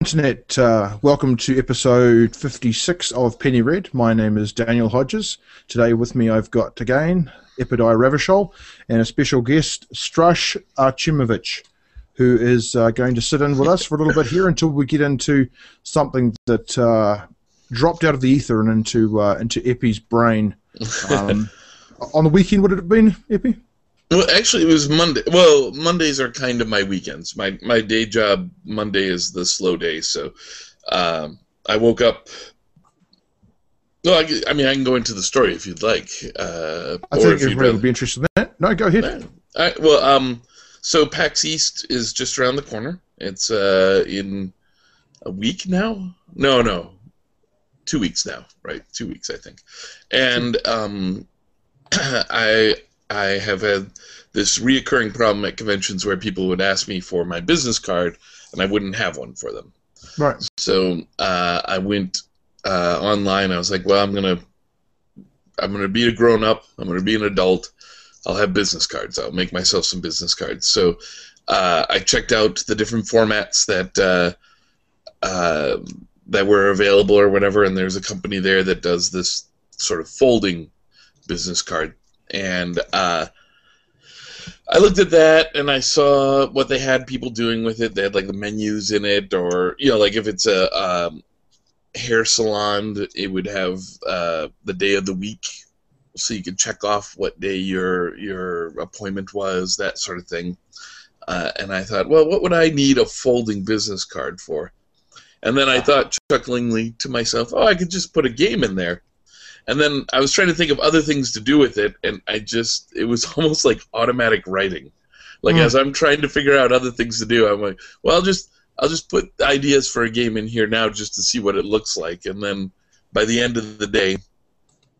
internet. Uh, welcome to episode 56 of Penny Red. My name is Daniel Hodges. Today with me I've got again Epidiah Ravachol and a special guest, Strash Archimovich, who is uh, going to sit in with us for a little bit here until we get into something that uh, dropped out of the ether and into uh, into Epi's brain. Um, on the weekend, would it have been, Epi? Well, actually, it was Monday. Well, Mondays are kind of my weekends. My my day job Monday is the slow day, so um, I woke up. Well, I, I, mean, I can go into the story if you'd like. Uh, I think everybody would be interested in that. No, go ahead. Right, well, um, so PAX East is just around the corner. It's uh, in a week now. No, no, two weeks now. Right, two weeks, I think. And um, I I have had this reoccurring problem at conventions where people would ask me for my business card and I wouldn't have one for them. Right. So uh, I went uh, online. I was like, well, I'm gonna I'm gonna be a grown up. I'm gonna be an adult. I'll have business cards. I'll make myself some business cards. So uh, I checked out the different formats that uh, uh, that were available or whatever, and there's a company there that does this sort of folding business card and uh, I looked at that and I saw what they had people doing with it. They had like the menus in it, or you know, like if it's a um, hair salon, it would have uh, the day of the week, so you could check off what day your your appointment was, that sort of thing. Uh, and I thought, well, what would I need a folding business card for? And then I thought chucklingly to myself, oh, I could just put a game in there and then I was trying to think of other things to do with it, and I just it was almost like automatic writing. Like mm. as I'm trying to figure out other things to do, I'm like, well, I'll just I'll just put ideas for a game in here now just to see what it looks like, and then by the end of the day,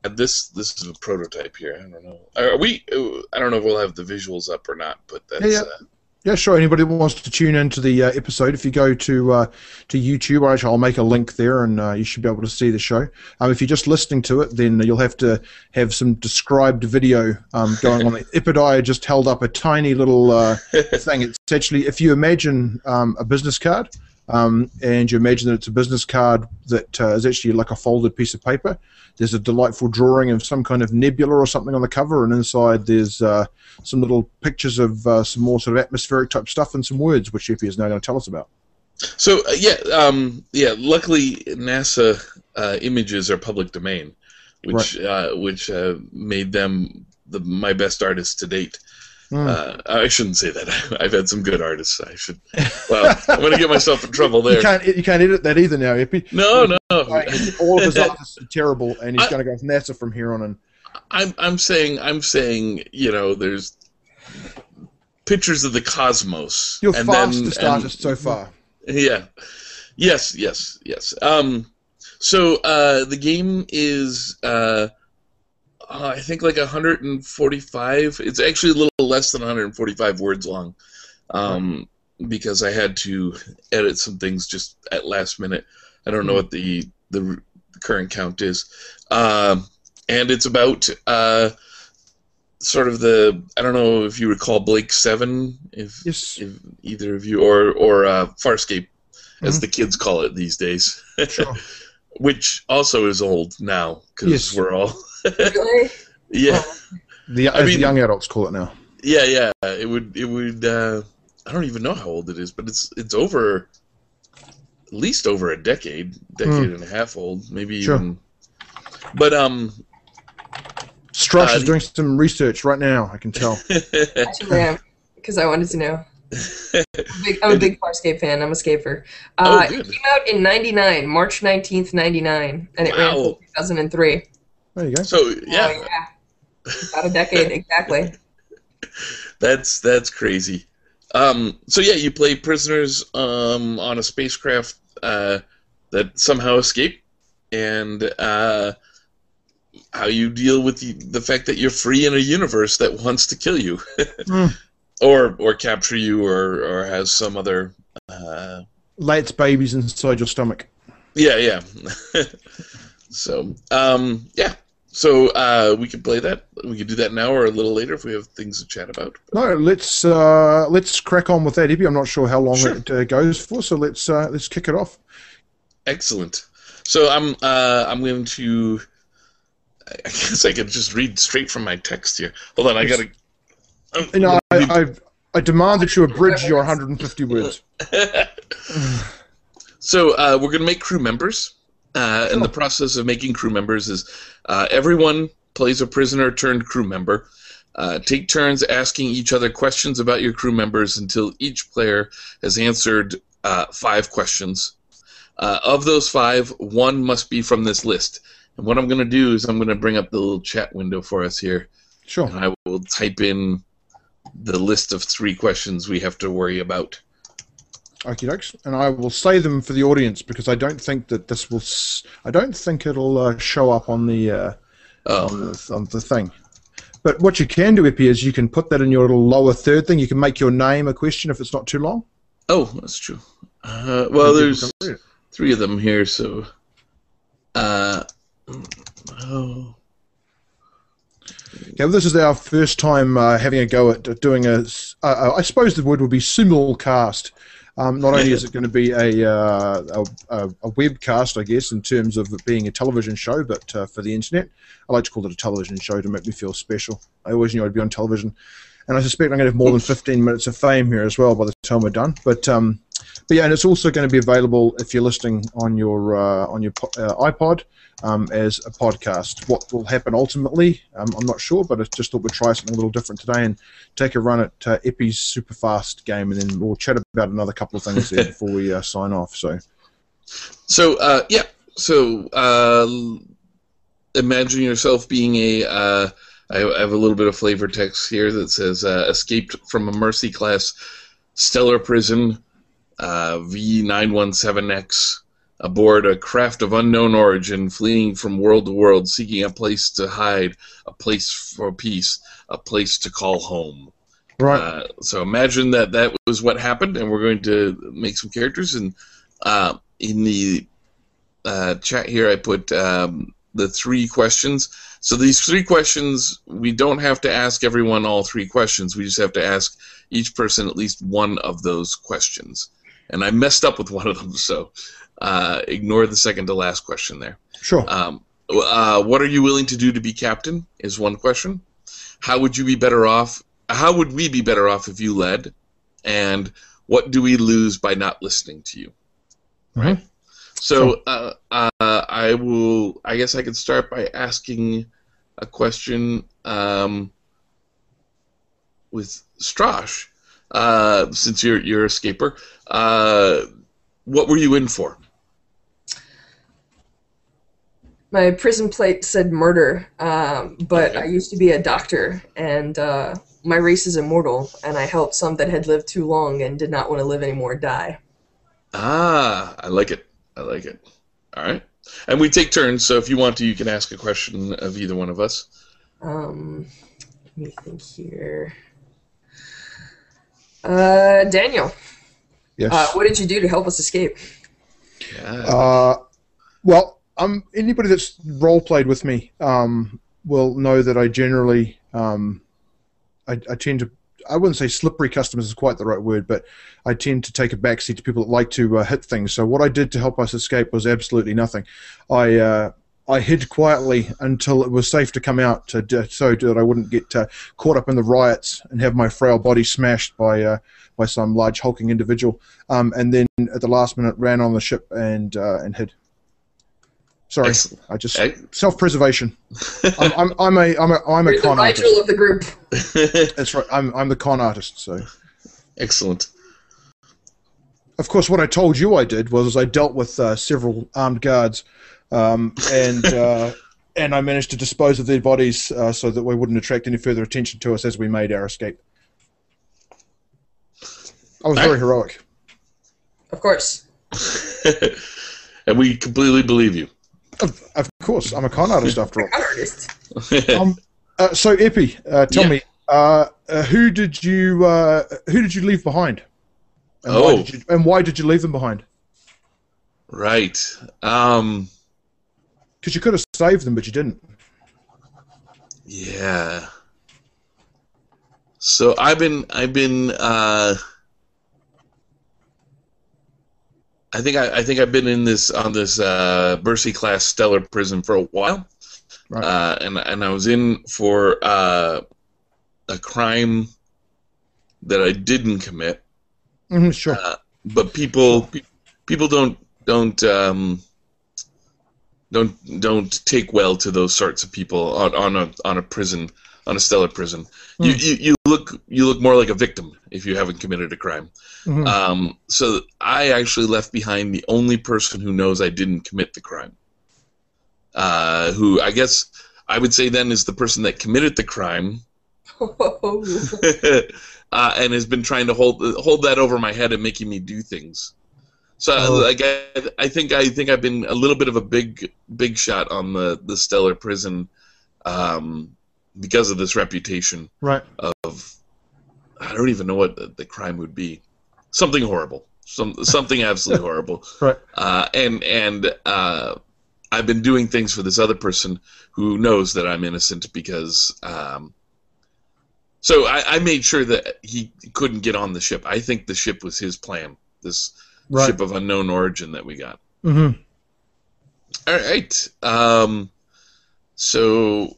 this this is a prototype here. I don't know. Are we? I don't know if we'll have the visuals up or not, but that's. Yeah, yeah. Uh, yeah, sure. Anybody wants to tune into the uh, episode, if you go to uh, to YouTube, I'll make a link there, and uh, you should be able to see the show. Um, if you're just listening to it, then you'll have to have some described video um, going on. Epidiah just held up a tiny little uh, thing. It's actually, if you imagine um, a business card, um, and you imagine that it's a business card that uh, is actually like a folded piece of paper. There's a delightful drawing of some kind of nebula or something on the cover, and inside there's uh, some little pictures of uh, some more sort of atmospheric type stuff and some words, which Epi is now going to tell us about. So uh, yeah, um, yeah. Luckily, NASA uh, images are public domain, which right. Uh, which made them the, my best artists to date. Mm. Uh, I shouldn't say that. I've had some good artists. I should. Well, I'm going to get myself in trouble there. You can't. You can't edit that either now, Epi. No, no. All of his artists are terrible, and he's going to go with NASA from here on. And I'm, I'm saying, I'm saying, you know, there's pictures of the cosmos. You're and fastest then, artist so far. Yeah. Yes. Yes. Yes. Um. So uh, the game is. Uh, uh, I think like 145. It's actually a little less than 145 words long, um, because I had to edit some things just at last minute. I don't know hmm. what the the current count is, uh, and it's about uh, sort of the I don't know if you recall Blake Seven, if, yes. if either of you or or uh, Farscape, as mm-hmm. the kids call it these days. Sure. Which also is old now because yes. we're all really? Yeah. The I mean, young adults call it now. Yeah, yeah. It would. It would. Uh, I don't even know how old it is, but it's it's over at least over a decade, decade mm. and a half old, maybe sure. even. But um. Strush uh, is doing some research right now. I can tell. Actually, I am because I wanted to know. I'm, big, I'm a big Farscape fan. I'm a scaper. Uh, oh, it came out in '99, March 19th, '99, and it wow. ran until 2003. There you go. So yeah, oh, yeah. about a decade exactly. that's that's crazy. Um, so yeah, you play prisoners um, on a spacecraft uh, that somehow escape, and uh, how you deal with the, the fact that you're free in a universe that wants to kill you, mm. or or capture you, or or has some other. Uh, Lays babies inside your stomach. Yeah, yeah. so um, yeah, So uh, we can play that. We could do that now or a little later if we have things to chat about. No, let's uh, let's crack on with that, Epi. I'm not sure how long Sure. it uh, goes for, so let's uh, let's kick it off. Excellent. So I'm uh, I'm going to. I guess I could just read straight from my text here. Hold on, I gotta. Oh, You know, I, I I demand that you abridge your 150 words. So uh, we're going to make crew members. Uh, And the process of making crew members is uh, everyone plays a prisoner turned crew member. Uh, take turns asking each other questions about your crew members until each player has answered uh, five questions. Uh, of those five, one must be from this list. And what I'm going to do is I'm going to bring up the little chat window for us here, Sure. and I will type in the list of three questions we have to worry about. Okie dokes. And I will say them for the audience because I don't think that this will. S- I don't think it'll uh, show up on the uh, Oh, on, the, on the thing. But what you can do, Epi, is you can put that in your little lower third thing. You can make your name a question if it's not too long. oh, that's true. Uh, well, there's. people can read it. three of them here, so. Uh, oh. Yeah, well, this is our first time uh, having a go at doing a. Uh, I suppose the word would be simulcast. Um, not only is it going to be a, uh, a, a webcast, I guess, in terms of it being a television show, but uh, for the internet, I like to call it a television show to make me feel special. I always knew I'd be on television, and I suspect I'm going to have more than 15 minutes of fame here as well by the time we're done. But um, but yeah, and it's also going to be available if you're listening on your uh, on your uh, iPod um, as a podcast. What will happen ultimately, um, I'm not sure, but I just thought we'd try something a little different today and take a run at uh, Epi's super fast game, and then we'll chat about another couple of things there before we uh, sign off. So So, uh, yeah. So, uh, imagine yourself being a. Uh, I I have a little bit of flavor text here that says uh, escaped from a Mercy class stellar prison, uh, V917X, aboard a craft of unknown origin, fleeing from world to world, seeking a place to hide, a place for peace, a place to call home. right, Uh, so imagine that that was what happened, and we're going to make some characters. And uh, in the uh, chat here, I put um, the three questions. So these three questions, we don't have to ask everyone all three questions. We just have to ask each person at least one of those questions. And I messed up with one of them, so uh, ignore the second to last question there. sure. Um, uh, what are you willing to do to be captain? Is one question. How would you be better off? How would we be better off if you led? And what do we lose by not listening to you? Mhm. So uh, uh, I will. I guess I could start by asking a question um, with Strash, uh, since you're you're a escaper. Uh, what were you in for? My prison plate said murder, um, but I used to be a doctor, and uh, my race is immortal, and I helped some that had lived too long and did not want to live anymore die. Ah, I like it. I like it. All right. And we take turns, so if you want to, you can ask a question of either one of us. Um, let me think here. Uh, Daniel, yes. uh, what did you do to help us escape? Uh, well, um, anybody that's role played with me um, will know that I generally, um, I, I tend to, I wouldn't say slippery customers is quite the right word, but I tend to take a backseat to people that like to uh, hit things. So what I did to help us escape was absolutely nothing. I uh, I hid quietly until it was safe to come out, to, to- so that I wouldn't get uh, caught up in the riots and have my frail body smashed by uh, by some large hulking individual. Um, and then at the last minute, ran on the ship and uh, and hid. Sorry, Excellent. I just Ex- self-preservation. I'm, I'm, I'm a I'm a I'm a You're the con artist. Rigel of the group. That's right. I'm I'm the con artist. So Excellent. of course, what I told you I did was I dealt with uh, several armed guards, um, and uh, and I managed to dispose of their bodies uh, so that we wouldn't attract any further attention to us as we made our escape. I was very heroic. Of course. and we completely believe you. Of, of course, I'm a con artist after all. Con artist. Um, uh, so Epi, uh, tell Yeah. me, uh, uh, who did you uh, who did you leave behind? And why Oh. did you, and why did you leave them behind? right. Um, Because you could have saved them, but you didn't. Yeah. So I've been I've been uh I think I, I think I've been in this on this uh Mercy class stellar prison for a while. Right. Uh and and I was in for uh a crime that I didn't commit. Mhm, sure. Uh, but people people don't don't um, don't don't take well to those sorts of people on, on a on a prison on a stellar prison. You, Hmm. you you look you look more like a victim if you haven't committed a crime. Mhm. Um, so I actually left behind the only person who knows I didn't commit the crime. Uh, who I guess I would say then is the person that committed the crime uh, and has been trying to hold hold that over my head and making me do things. So Oh. like I, I think I think I've been a little bit of a big big shot on the the stellar prison um, because of this reputation right. of I don't even know what the, the crime would be. Something horrible. Some something absolutely horrible. Right. Uh, and and uh, I've been doing things for this other person who knows that I'm innocent because. Um, so I, I made sure that he couldn't get on the ship. I think the ship was his plan. This Right. ship of unknown origin that we got. hmm All right. Um, so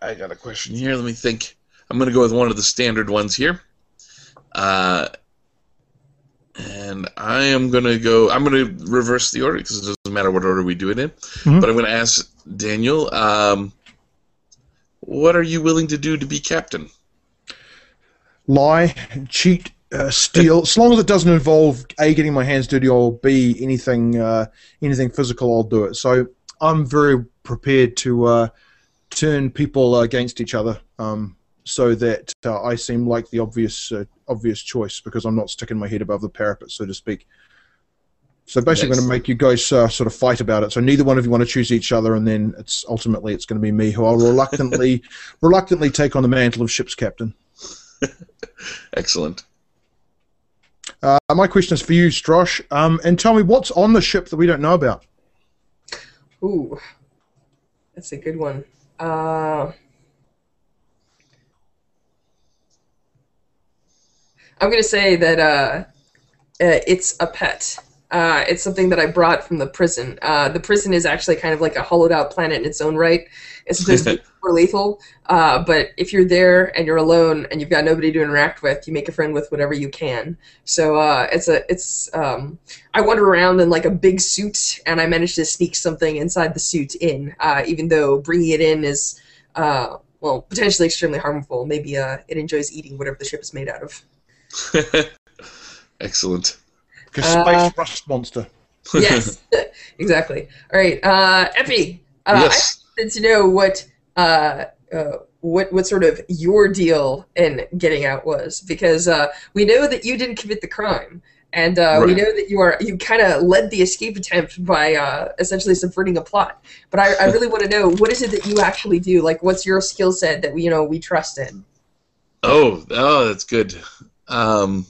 I got a question here. Let me think. I'm going to go with one of the standard ones here. Uh, and I am going to go. I'm going to reverse the order because it doesn't matter what order we do it in. Mhm. But I'm going to ask Daniel. Um, what are you willing to do to be captain? Lie, cheat, uh, steal. as long as it doesn't involve a getting my hands dirty or b anything uh, anything physical, I'll do it. So I'm very prepared to uh, turn people against each other, um, so that uh, I seem like the obvious uh, obvious choice because I'm not sticking my head above the parapet, so to speak. So basically, I'm going to make you guys uh, sort of fight about it. So neither one of you want to choose each other, and then it's ultimately it's going to be me who I'll reluctantly reluctantly take on the mantle of ship's captain. Excellent. Uh, my question is for you, Strosh. Um, and tell me what's on the ship that we don't know about. Ooh, that's a good one. Uh, I'm gonna say that uh, uh, it's a pet. Uh, it's something that I brought from the prison. Uh, the prison is actually kind of like a hollowed out planet in its own right. It's super lethal, uh, but if you're there and you're alone and you've got nobody to interact with, you make a friend with whatever you can. So uh, it's a it's um, I wander around in like a big suit, and I managed to sneak something inside the suit in, uh, even though bringing it in is, uh, well, potentially extremely harmful. Maybe uh, it enjoys eating whatever the ship is made out of. Excellent. Like a Uh, space rust monster. Yes, exactly. All right, uh, Epi. Uh, yes. I wanted to know what uh, uh, what what sort of your deal in getting out was because uh, we know that you didn't commit the crime. And uh, we know that you are you kind of led the escape attempt by uh, essentially subverting a plot. But I, I really want to know what is it that you actually do? Like, what's your skill set that we you know we trust in? Oh, oh, that's good. Um,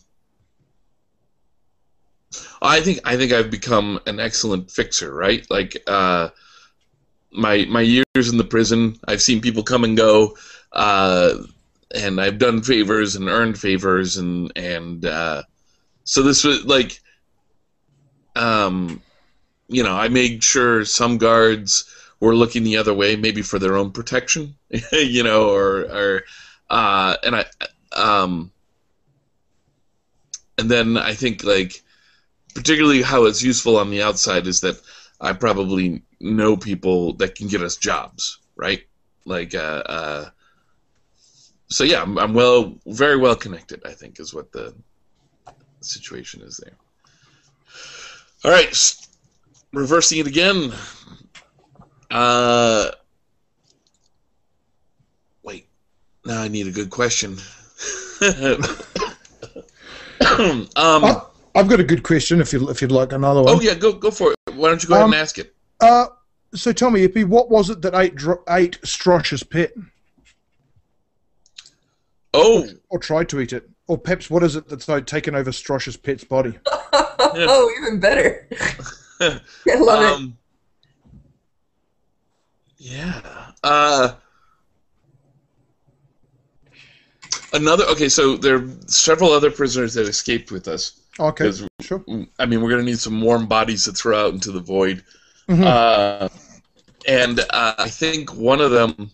I think I think I've become an excellent fixer, right? Like uh, my my years in the prison, I've seen people come and go, uh, and I've done favors and earned favors, and and uh, so this was like, um, you know, I made sure some guards were looking the other way, maybe for their own protection, you know, or or uh, and I um, and then I think like particularly how it's useful on the outside is that I probably know people that can get us jobs, right? Like, uh, uh, so yeah, I'm, I'm well, very well connected. I think is what the situation is there. All right, reversing it again. Uh, wait, now I need a good question. um, Oh, I've got a good question if you if you'd like another one. oh yeah, go go for it. Why don't you go ahead Um, and ask it? Uh, so tell me, Epi, what was it that ate ate Strosh's pet, Oh, or tried to eat it, or perhaps what is it that's like, taken over Strosh's pet's body? oh, even better. I love it. um, yeah. Uh, Another okay, so there are several other prisoners that escaped with us. Okay, sure. I mean, we're gonna need some warm bodies to throw out into the void. Mhm. Uh, and uh, I think one of them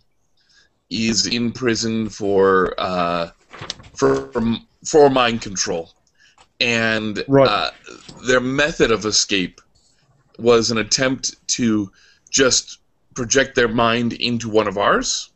is in prison for uh, for for mind control, and Right. uh, their method of escape was an attempt to just project their mind into one of ours.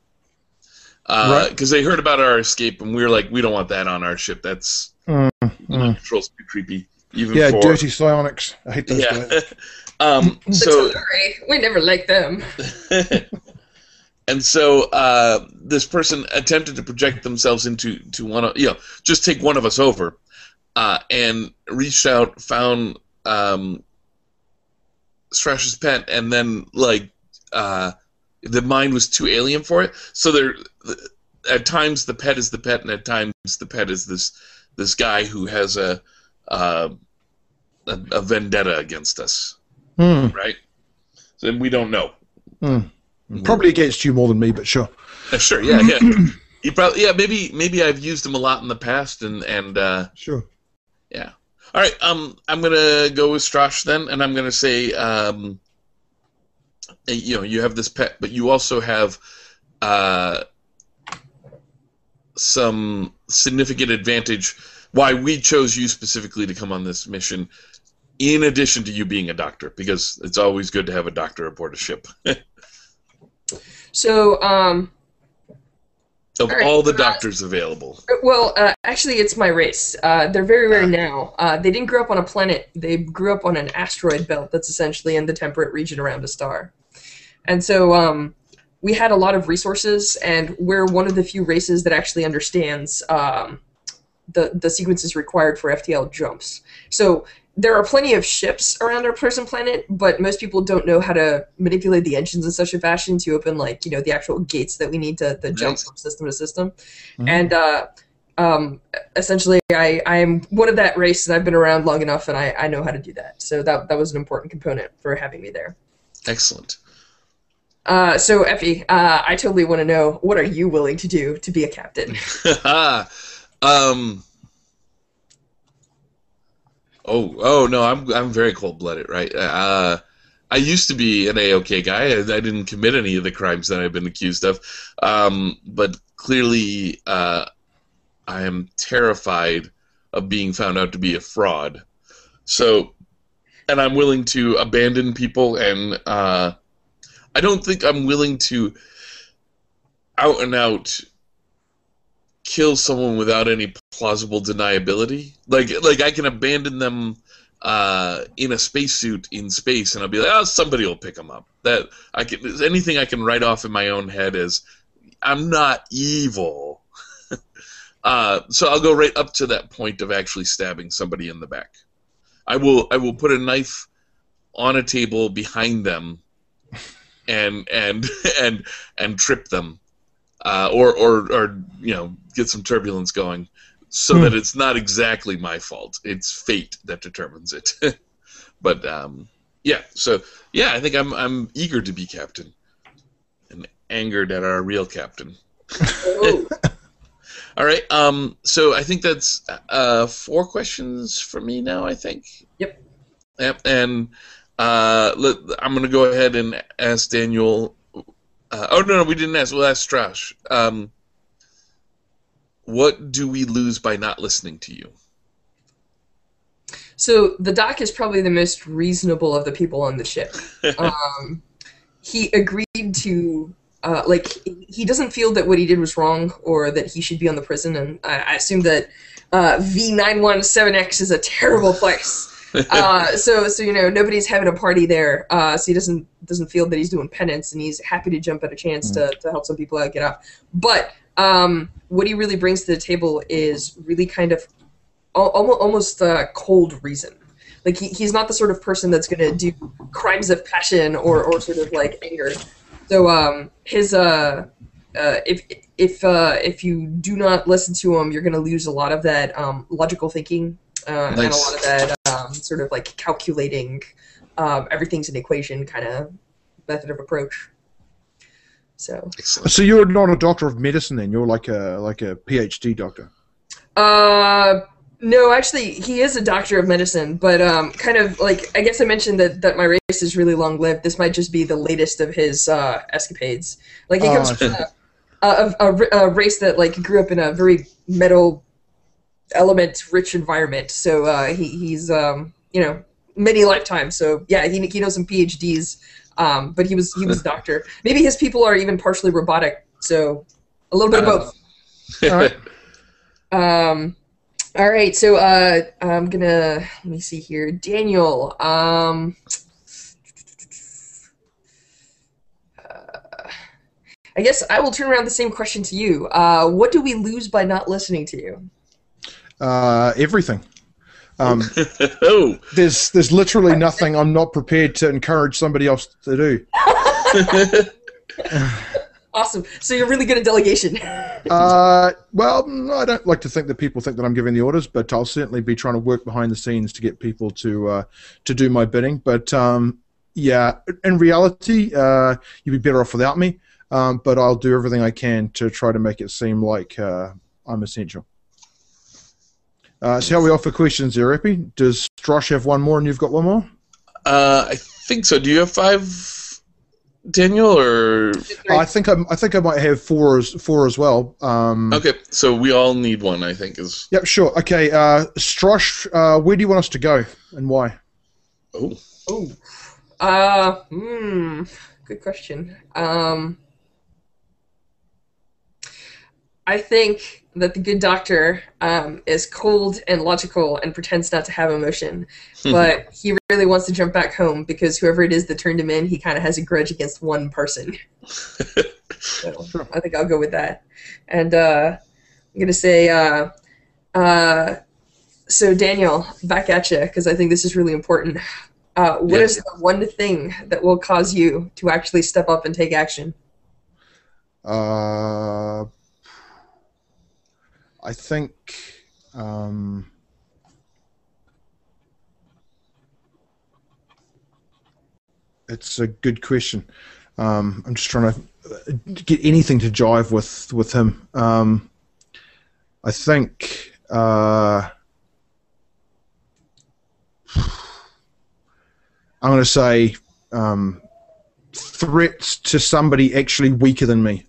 Right. Because they heard about our escape, and we were like, "We don't want that on our ship. That's Mm, mm. control's too creepy." Even Yeah, for dirty psionics. I hate those yeah. guys. um, so Tal'Dorei, we never liked them. and so uh, this person attempted to project themselves into to one of you know just take one of us over, uh, and reached out, found um, Strash's pet, and then like uh, the mind was too alien for it. So there, at times the pet is the pet, and at times the pet is this this guy who has a uh, a, a vendetta against us, Hmm. right? So we don't know. Probably against you more than me, but sure. Uh, sure, yeah, yeah. He probably, yeah, maybe, maybe I've used him a lot in the past, and and uh, Sure. yeah. All right, um, I'm gonna go with Strash then, and I'm gonna say, um, you know, you have this pet, but you also have, uh, some significant advantage. Why we chose you specifically to come on this mission, in addition to you being a doctor, because it's always good to have a doctor aboard a ship. So, um, of All right, all the uh, doctors available. well, uh, actually, it's my race. Uh, they're very rare now. Uh, they didn't grow up on a planet. They grew up on an asteroid belt that's essentially in the temperate region around a star. And so, um, we had a lot of resources, and we're one of the few races that actually understands um, the the sequences required for FTL jumps. So there are plenty of ships around our prison planet, but most people don't know how to manipulate the engines in such a fashion to open like you know the actual gates that we need to, to jump from system to system. Mhm. And uh, um, essentially, I I am one of that race, and I've been around long enough, and I, I know how to do that. So that that was an important component for having me there. Excellent. Uh, so Effie, uh, I totally want to know what are you willing to do to be a captain? um. Oh, oh no, I'm I'm very cold blooded, right? Uh, I used to be an AOK guy. I, I didn't commit any of the crimes that I've been accused of, um, but clearly, uh, I am terrified of being found out to be a fraud. So, and I'm willing to abandon people, and uh, I don't think I'm willing to out and out kill someone without any plausible deniability. Like like I can abandon them uh, in a spacesuit in space, and I'll be like, oh, somebody will pick them up. That I can anything I can write off in my own head as I'm not evil. uh, so I'll go right up to that point of actually stabbing somebody in the back. I will I will put a knife on a table behind them and and and and trip them uh, or or or you know get some turbulence going so Hmm. that it's not exactly my fault it's fate that determines it but um, yeah so yeah i think i'm i'm eager to be captain and angered at our real captain Oh, all right um so i think that's uh four questions for me now i think Yep. yep and uh let, i'm gonna go ahead and ask daniel uh, oh no no we didn't ask we'll ask strash um what do we lose by not listening to you So the doc is probably the most reasonable of the people on the ship. um, he agreed to, uh, like, he doesn't feel that what he did was wrong or that he should be on the prison, and I, I assume that uh, V917X is a terrible place. uh, so, so you know, nobody's having a party there. Uh, so he doesn't doesn't feel that he's doing penance, and he's happy to jump at a chance to, to help some people out get off. But um, what he really brings to the table is really kind of almost almost uh, cold reason. Like he, he's not the sort of person that's going to do crimes of passion or, or sort of like anger. So um, his uh, uh, if if uh, if you do not listen to him, you're going to lose a lot of that um, logical thinking uh, and a lot of that um, sort of like calculating um, everything's an equation kind of method of approach. So, Excellent. So you're not a doctor of medicine then? You're like a like a PhD doctor. uh, no, actually, he is a doctor of medicine, but um, kind of like I guess I mentioned that that my race is really long lived. This might just be the latest of his uh, escapades. Like he comes I from a, a, a, a race that like grew up in a very metal element rich environment. So uh, he he's um, you know many lifetimes. So yeah, he he knows some PhDs. Um, but he was he was a doctor. Maybe his people are even partially robotic. So a little bit of both. All right. Um, all right, so uh, I'm gonna let me see here, Daniel. Um, uh, I guess I will turn around the same question to you. Uh, what do we lose by not listening to you? Uh, everything. Um, oh, there's there's literally nothing I'm not prepared to encourage somebody else to do. Awesome. So you're really good at delegation. Uh, well, I don't like to think that people think that I'm giving the orders, but I'll certainly be trying to work behind the scenes to get people to uh, to do my bidding. But um, yeah, in reality, uh, you'd be better off without me. Um, but I'll do everything I can to try to make it seem like uh, I'm essential. Uh, so how are we off for questions there, Epi? Does Strosh have one more and you've got one more? uh, I think so. Do you have five, Daniel, or I think I'm, I think I might have four as four as well. Um, okay? So we all need one. I think is Yep, sure. Okay, uh, Strosh, uh, where do you want us to go and why? oh Oh. Uh, hmm. Good question. Um, I think that the good doctor um, is cold and logical and pretends not to have emotion, but he really wants to jump back home because whoever it is that turned him in, he kind of has a grudge against one person. so Sure. I think I'll go with that. And uh, I'm gonna say, uh, uh, so Daniel, back at you because I think this is really important. Uh, what Yeah. is the one thing that will cause you to actually step up and take action? Uh, I think. Um, it's a good question. Um, I'm just trying to uh, get anything to jive with with him. Um, I think. Uh, I'm going to say um, threats to somebody actually weaker than me.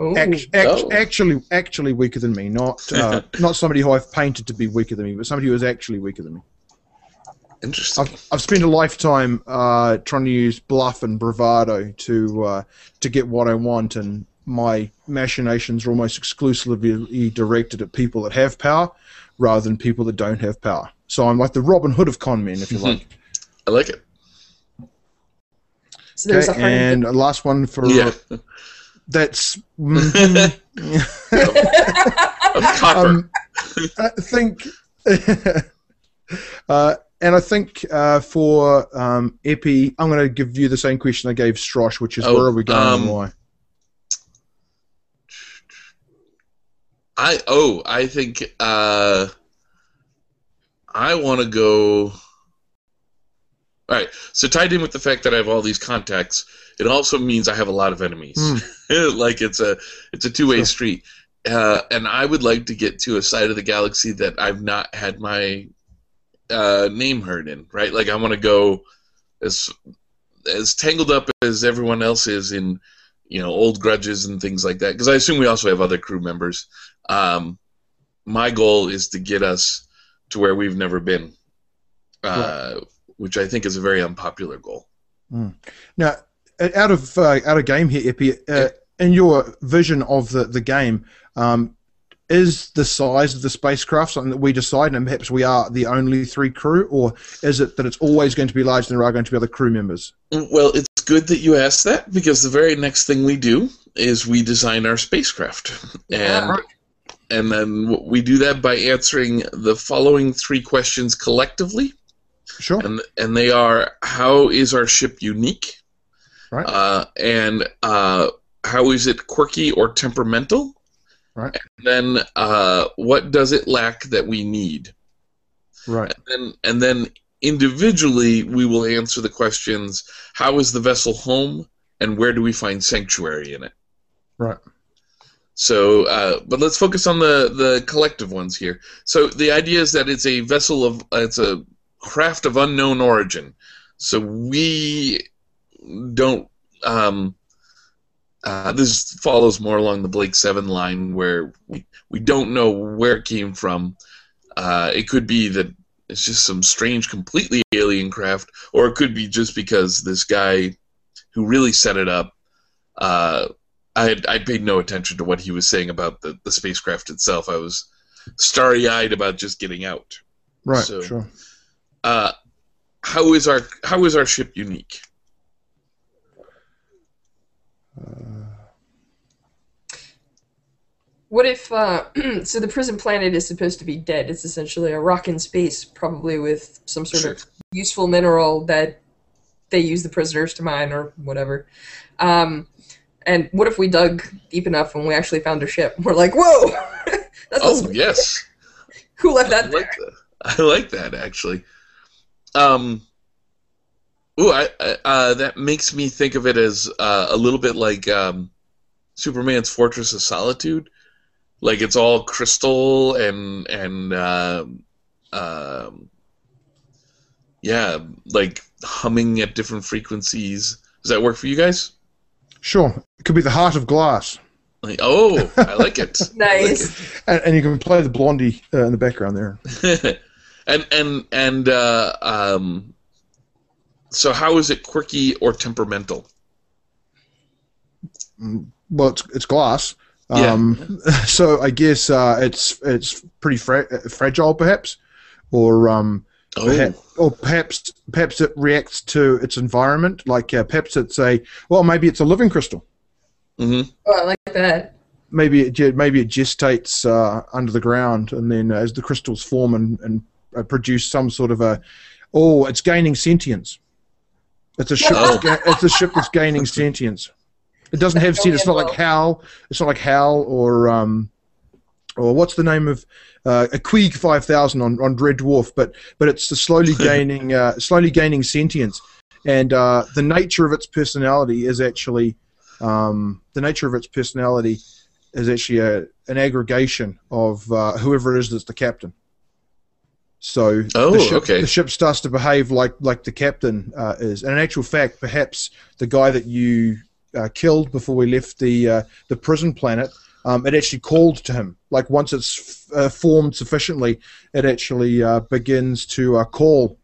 Ooh. Act, act, Oh. Actually, actually weaker than me. Not uh, not somebody who I've painted to be weaker than me, but somebody who is actually weaker than me. interesting. I've, I've spent a lifetime uh, trying to use bluff and bravado to uh, to get what I want, and my machinations are almost exclusively directed at people that have power, rather than people that don't have power. So I'm like the Robin Hood of con men, if you like. I like it. So there's Okay, a hard and a last one for Yeah, that's. copper. um, I think, uh, and I think uh, for um, Epi, I'm going to give you the same question I gave Strosh, which is Oh, where are we going um, and why? I oh, I think uh, I want to go. All right, so tied in with the fact that I have all these contacts, it also means I have a lot of enemies. like it's a it's a two way Sure. street, uh, and I would like to get to a side of the galaxy that I've not had my uh, name heard in. Right, like I want to go as as tangled up as everyone else is in you know old grudges and things like that because i assume we also have other crew members um, my goal is to get us to where we've never been uh, which i think is a very unpopular goal Now, uh, out of uh, out of game here, Epi, uh. In your vision of the the game, um, is the size of the spacecraft something that we decide, and perhaps we are the only three crew, or is it that it's always going to be larger than there are going to be other crew members? well it's good that you asked that because the very next thing we do is we design our spacecraft Yeah. and and then we do that by answering the following three questions collectively Sure. and and they are how is our ship unique Right. uh, and uh, how is it quirky or temperamental Right. and then uh, what does it lack that we need Right. and then and then individually we will answer the questions how is the vessel home and where do we find sanctuary in it? Right. So, uh, but let's focus on the the collective ones here. So the idea is that it's a vessel of it's a craft of unknown origin. So we don't. Um, uh, this follows more along the Blake Seven line, where we we don't know where it came from. Uh, it could be that it's just some strange, completely alien craft, or it could be just because this guy who really set it up. Uh, I had, I paid no attention to what he was saying about the, the spacecraft itself. I was starry eyed about just getting out. Right. So- sure. Uh, how is our how is our ship unique? What if, uh, so the prison planet is supposed to be dead? It's essentially a rock in space, probably with some sort Sure. of useful mineral that they use the prisoners to mine or whatever. Um, and what if we dug deep enough and we actually found a ship? We're like, whoa! That's Oh yes, who left I that like there? that. I like that actually. Um, ooh, I, I uh, that makes me think of it as uh, a little bit like um, Superman's Fortress of Solitude. Like it's all crystal and and um, um, yeah, like humming at different frequencies. Does that work for you guys? Sure. It could be the heart of glass, Like, oh, I like it. Nice. and, and you can play the blondie uh, in the background there. and and and uh, um, so how is it quirky or temperamental? Well, it's it's glass. Yeah. Um, so I guess uh, it's it's pretty fra- fragile, perhaps, or um, Oh, perhaps, or perhaps perhaps it reacts to its environment. Like uh, perhaps it's a well, maybe it's a living crystal. hmm Oh, I like that. Maybe it maybe it gestates uh, under the ground, and then as the crystals form and and uh, produce some sort of a oh, it's gaining sentience. It's a ship. Oh. Ga- it's a ship that's gaining sentience. It doesn't have sentience. It's not like Hal. It's not like Hal or um, or what's the name of uh, a Queeg five thousand on, on Red Dwarf, but but it's the slowly gaining uh, slowly gaining sentience, and uh, the nature of its personality is actually um, the nature of its personality is actually a, an aggregation of uh, whoever it is that's the captain. So Oh, the, ship, okay. the ship starts to behave like like the captain uh, is, and in actual fact, perhaps the guy that you uh, killed before we left the uh, the prison planet, um, it actually called to him. Like once it's uh, formed sufficiently, it actually uh, begins to uh, call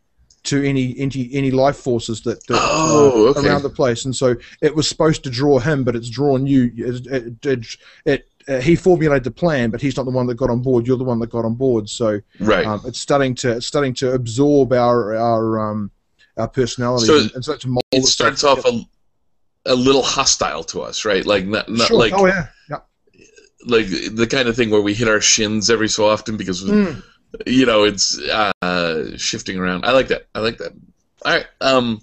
to any any any life forces that, that Oh, okay. around the place. And so it was supposed to draw him, but it's drawn you. It, it, it, it uh, he formulated the plan, but he's not the one that got on board. You're the one that got on board. So right. um, it's starting to it's starting to absorb our our um, our personality, So and, and start to mold it starts off a, a little hostile to us, right? Like not, not Sure. like oh yeah, yeah. like the kind of thing where we hit our shins every so often because Mm. you know it's uh, shifting around. I like that. I like that. All right. Um,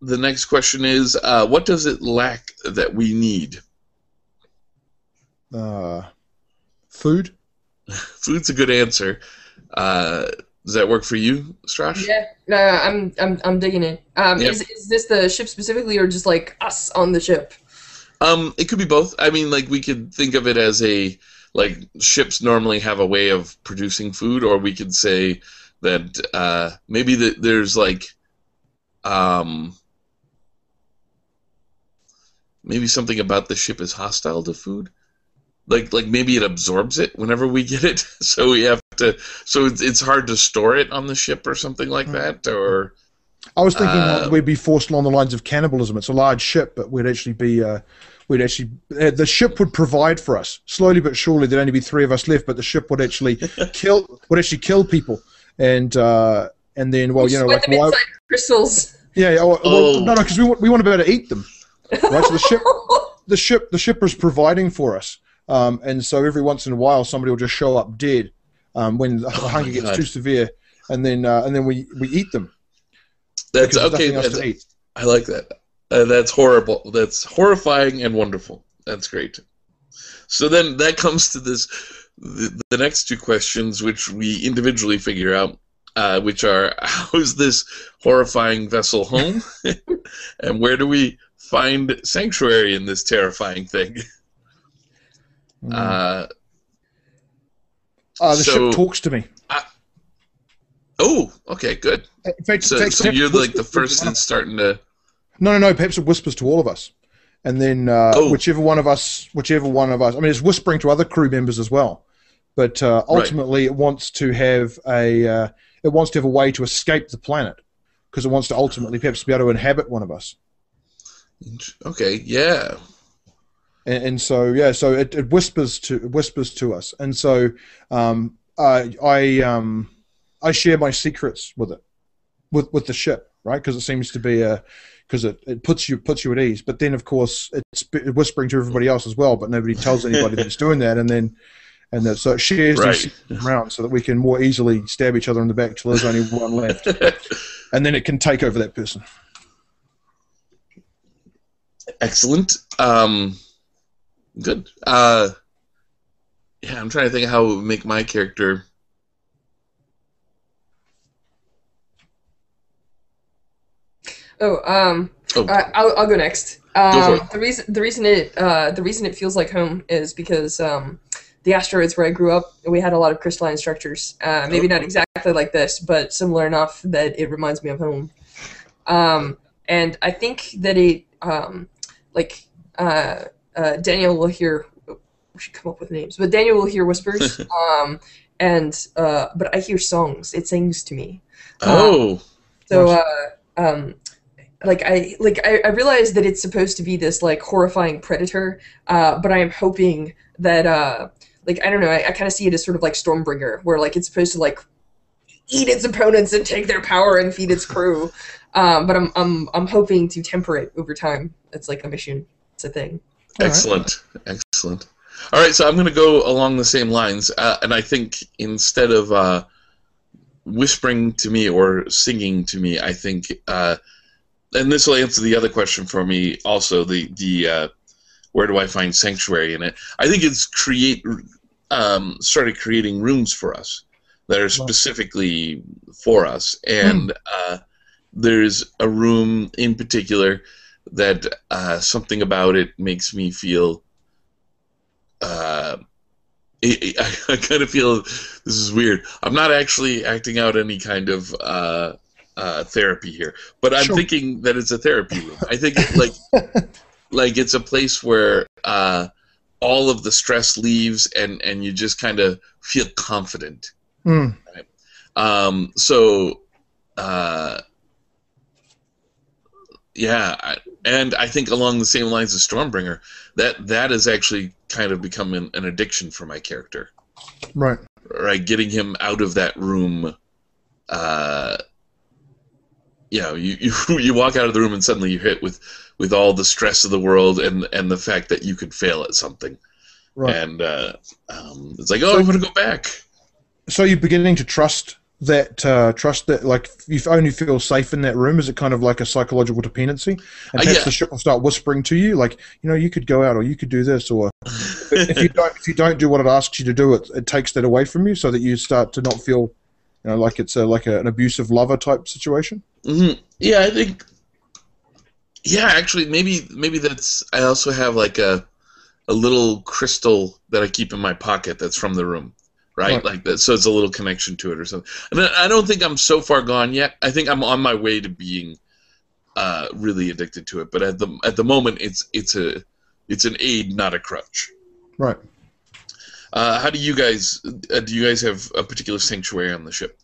the next question is, uh, what does it lack that we need? Uh, food. Food's a good answer. Uh, does that work for you, Strash? Yeah, no, I'm I'm I'm digging it. Um, Yep. is is this the ship specifically, or just like us on the ship? Um, it could be both. I mean, like we could think of it as a like ships normally have a way of producing food, or we could say that uh, maybe that there's like um, maybe something about the ship is hostile to food. Like like maybe it absorbs it whenever we get it, so we have to. So it's, it's hard to store it on the ship or something like that, or I was thinking Uh, we'd be forced along the lines of cannibalism. It's a large ship, but we'd actually be uh, we'd actually uh, the ship would provide for us slowly but surely. There'd only be three of us left, but the ship would actually kill would actually kill people, and uh, and then well you know like them why, inside crystals. yeah yeah well, Oh. no no because we want we want to be able to eat them, right? So the ship the ship the ship is providing for us, um, and so every once in a while somebody will just show up dead um, when the Oh hunger gets God. too severe, and then uh, and then we, we eat them. that's okay. that's-. I like that. Uh, that's horrible. That's horrifying and wonderful. That's great. So then that comes to this the, the next two questions, which we individually figure out. uh, which are how is this horrifying vessel home, and where do we find sanctuary in this terrifying thing? Mm. Uh, the so- ship talks to me. oh, okay, good. In fact, So, fact, so you're like the first one starting to. No, no, no. Perhaps it whispers to all of us, and then uh, Oh. whichever one of us, whichever one of us. I mean, it's whispering to other crew members as well, but uh, Right. ultimately, it wants to have a uh, it wants to have a way to escape the planet because it wants to ultimately perhaps be able to inhabit one of us. Okay, yeah. And, and so yeah, so it, it whispers to it whispers to us, and so um, uh, I um, I share my secrets with it, with with the ship, right? Because it seems to be a because it, it puts you puts you at ease. But then of course it's whispering to everybody else as well, but nobody tells anybody that it's doing that, and then and that, so it shares Right. around so that we can more easily stab each other in the back till there's only one left, and then it can take over that person. Excellent. Um, good. Uh, yeah, I'm trying to think how it would make my character. Oh, um, Oh, uh, I'll, I'll go next. Um, Go. The reason the reason it uh, the reason it feels like home is because um, the asteroids where I grew up, we had a lot of crystalline structures. Uh, maybe not exactly like this, but similar enough that it reminds me of home. Um, and I think that it um, like uh, uh, Daniel will hear. We should come up with names, but Daniel will hear whispers. um, and uh, but I hear songs. It sings to me. oh, So, uh, um, like I like I, I realize that it's supposed to be this like horrifying predator, uh, but I am hoping that uh, like I don't know, I, I kind of see it as sort of like Stormbringer, where like it's supposed to like eat its opponents and take their power and feed its crew. Um, but I'm I'm I'm hoping to temper it over time. It's like a mission. It's a thing. All right. excellent, excellent. All right, so I'm going to go along the same lines, uh, and I think instead of uh, whispering to me or singing to me, I think, uh, and this will answer the other question for me. Also, the the uh, where do I find sanctuary in it? I think it's create um, started creating rooms for us that are specifically for us, and uh, there's a room in particular that uh, something about it makes me feel. Uh, I, I, I kind of feel this is weird. I'm not actually acting out any kind of uh, uh, therapy here, but I'm Sure. thinking that it's a therapy room. I think like like it's a place where uh, all of the stress leaves and and you just kind of feel confident. Mm. Um, so, uh, yeah, and I think along the same lines as Stormbringer, that that has actually kind of become an, an addiction for my character. Right. Right, getting him out of that room. Uh, you know, you, you you walk out of the room and suddenly you're hit with with all the stress of the world and and the fact that you could fail at something, Right. and uh, um, it's like, oh, So- I'm gonna go back. So you're beginning to trust that uh, trust that like you only feel safe in that room. Is it kind of like a psychological dependency? And Uh, perhaps yeah. the ship will start whispering to you, like you know, you could go out or you could do this, or if you don't if you don't do what it asks you to do, it it takes that away from you, so that you start to not feel, you know, like it's a, like a, an abusive lover type situation. hmm Yeah, I think. Yeah, actually, maybe maybe that's. I also have like a a little crystal that I keep in my pocket that's from the room, right? Right. Like that, so it's a little connection to it or something. And I I don't think I'm so far gone yet. I think I'm on my way to being uh, really addicted to it. But at the at the moment, it's it's a it's an aid, not a crutch. Right. Uh, how do you guys uh, do? You guys have a particular sanctuary on the ship?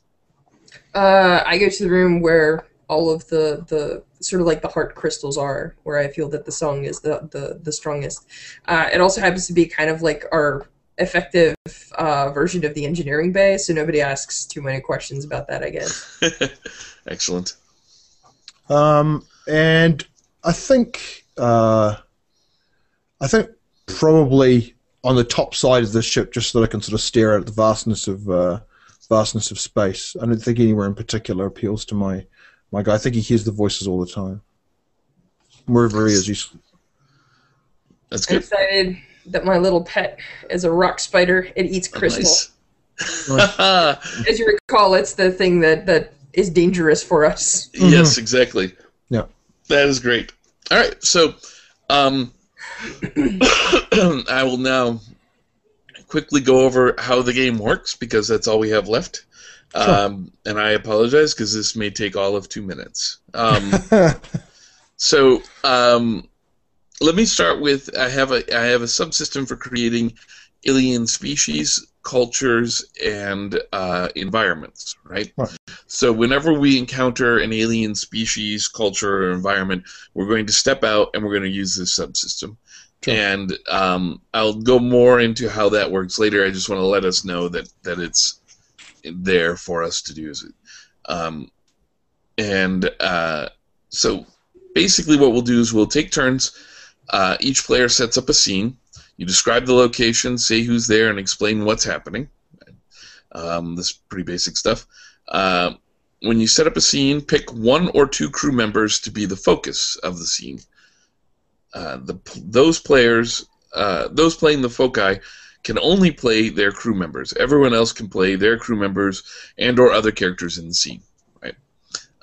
Uh, I go to the room where all of the, the sort of like the heart crystals are, where I feel that the song is the, the, the strongest. Uh, it also happens to be kind of like our effective uh, version of the engineering bay, so nobody asks too many questions about that, I guess. Excellent. Um, and I think uh, I think probably on the top side of the ship, just so that I can sort of stare out at the vastness of uh, vastness of space. I don't think anywhere in particular appeals to my my guy. I think he hears the voices all the time. Wherever he is, he's That's I'm good. excited that my little pet is a rock spider. It eats Oh, crystal. nice. As you recall, it's the thing that that is dangerous for us. Yes, exactly. Yeah. That is great. All right, so um, I will now quickly go over how the game works because that's all we have left. Um, and I apologize because this may take all of two minutes. Um, so um, let me start with I have a I have a subsystem for creating alien species, cultures, and uh, environments. Right? Right. So whenever we encounter an alien species, culture, or environment, we're going to step out and we're going to use this subsystem. Sure. And um, I'll go more into how that works later. I just want to let us know that that it's there for us to do. Um, and uh, so basically, what we'll do is we'll take turns. Uh, each player sets up a scene. You describe the location, say who's there, and explain what's happening. Um, this is pretty basic stuff. Uh, when you set up a scene, pick one or two crew members to be the focus of the scene. Uh, the those players, uh, those playing the foci, can only play their crew members. Everyone else can play their crew members and or other characters in the scene. Right.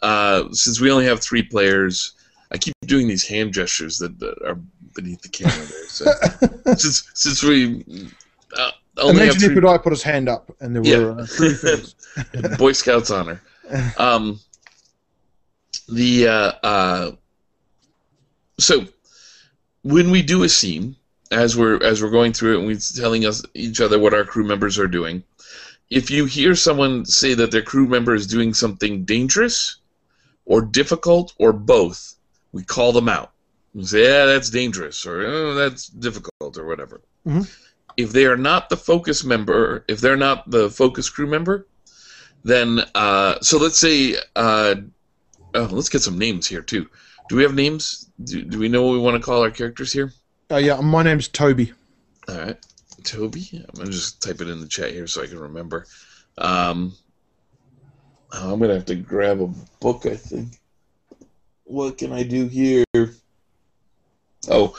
Uh, since we only have three players, I keep doing these hand gestures that, that are beneath the camera there. So since since we uh, only have Imagine if three, Budai put his hand up and there were uh, three fingers. Boy Scouts honor. Um, the uh, uh, so when we do a scene, as we're as we're going through it, and we're telling us each other what our crew members are doing. If you hear someone say that their crew member is doing something dangerous, or difficult, or both, we call them out. Say, "Yeah, that's dangerous," or oh, "That's difficult," or whatever. Mhm. If they are not the focus member, if they're not the focus crew member, then uh, so let's say uh, oh, let's get some names here too. Do we have names? Do, do we know what we want to call our characters here? Uh, yeah, my name's Toby. All right, Toby. I'm gonna just type it in the chat here so I can remember. Um, I'm gonna have to grab a book. I think. What can I do here? Oh,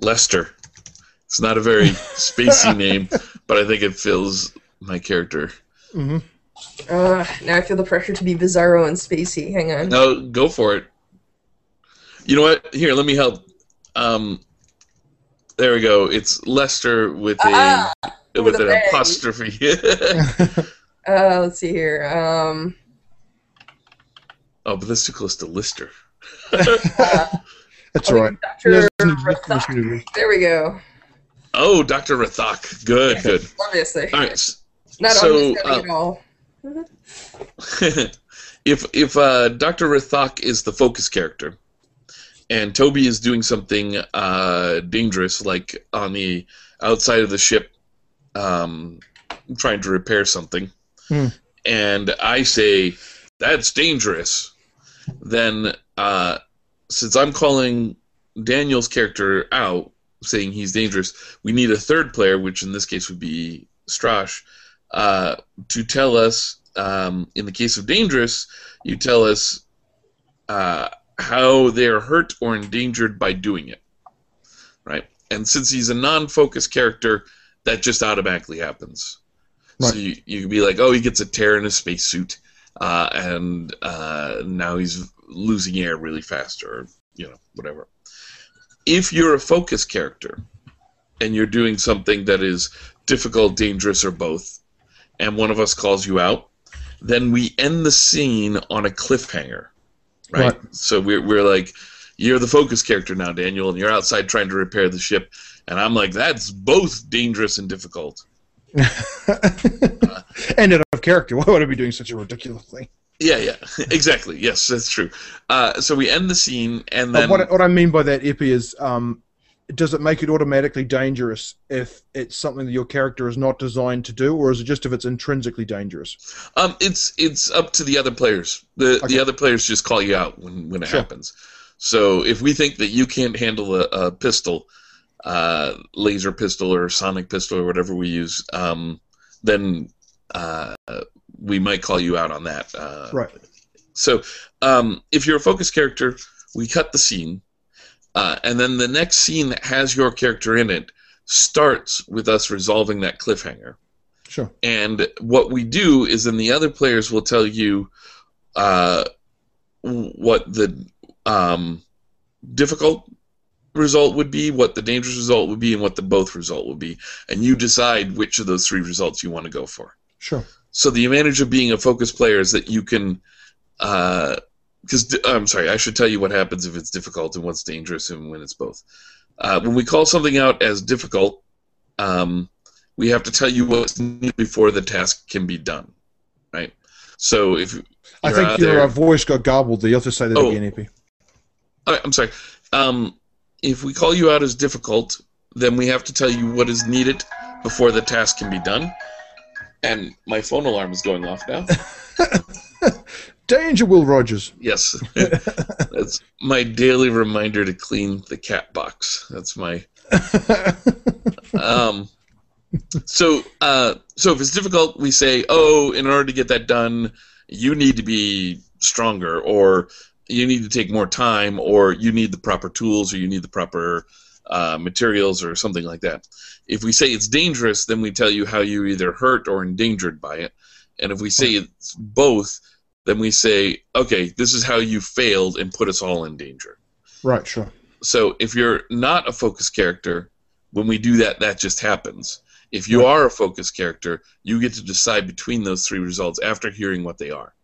Lester. It's not a very spacey name, but I think it fills my character. hmm Uh, now I feel the pressure to be bizarro and spacey. Hang on. No, go for it. You know what? Here, let me help. Um, there we go. It's Lester with a Ah, with, with an a A. apostrophe. Uh, let's see here. Um, oh, but that's too close to Lister. uh, That's all right. He Dr. doesn't Rathak. permission to do- There we go. Oh, Doctor Rathak. Good, good. Obviously. All right. Not so, obviously uh, at all. if if uh, Doctor Rathak is the focus character, and Toby is doing something uh, dangerous, like on the outside of the ship, um, trying to repair something, Hmm. and I say that's dangerous, then uh, since I'm calling Daniel's character out, saying he's dangerous, we need a third player, which in this case would be Strash, uh, to tell us. Um, in the case of dangerous, you tell us uh, how they are hurt or endangered by doing it, right? And since he's a non-focused character, that just automatically happens. Right. So you, you can be like, oh, he gets a tear in his spacesuit, uh, and uh, now he's losing air really fast, or you know, whatever. If you're a focus character, and you're doing something that is difficult, dangerous, or both, and one of us calls you out, then we end the scene on a cliffhanger, right? Right. So we're, we're like, you're the focus character now, Daniel, and you're outside trying to repair the ship, and I'm like, that's both dangerous and difficult. Uh, and out of character. Why would I be doing such a ridiculous thing? Yeah, yeah, exactly. Yes, that's true. Uh, so we end the scene, and then what, what I mean by that, Epi, is um, does it make it automatically dangerous if it's something that your character is not designed to do, or is it just if it's intrinsically dangerous? Um, it's it's up to the other players. The Okay. the other players just call you out when when it Sure. happens. So if we think that you can't handle a, a pistol, uh, laser pistol or sonic pistol or whatever we use, um, then uh, we might call you out on that. Uh, Right. So um, if you're a focus character, we cut the scene, uh, and then the next scene that has your character in it starts with us resolving that cliffhanger. Sure. And what we do is then the other players will tell you uh, what the um, difficult result would be, what the dangerous result would be, and what the both result would be. And you decide which of those three results you want to go for. Sure. So the advantage of being a focus player is that you can. Because uh, I'm sorry, I should tell you what happens if it's difficult and what's dangerous and when it's both. Uh, when we call something out as difficult, um, we have to tell you what's needed before the task can be done, right? So if I think your uh, voice got garbled there. You'll have to say that oh, again, Epi. I'm sorry. Um, if we call you out as difficult, then we have to tell you what is needed before the task can be done. And my phone alarm is going off now. Danger, Will Rogers. Yes, that's my daily reminder to clean the cat box. That's my. um, so, uh, so if it's difficult, we say, "Oh, in order to get that done, you need to be stronger, or you need to take more time, or you need the proper tools, or you need the proper uh, materials, or something like that." If we say it's dangerous, then we tell you how you're either hurt or endangered by it, and if we say it's both, then we say, "Okay, this is how you failed and put us all in danger." Right. Sure. So if you're not a focus character, when we do that, that just happens if you are a focus character, you get to decide between those three results after hearing what they are.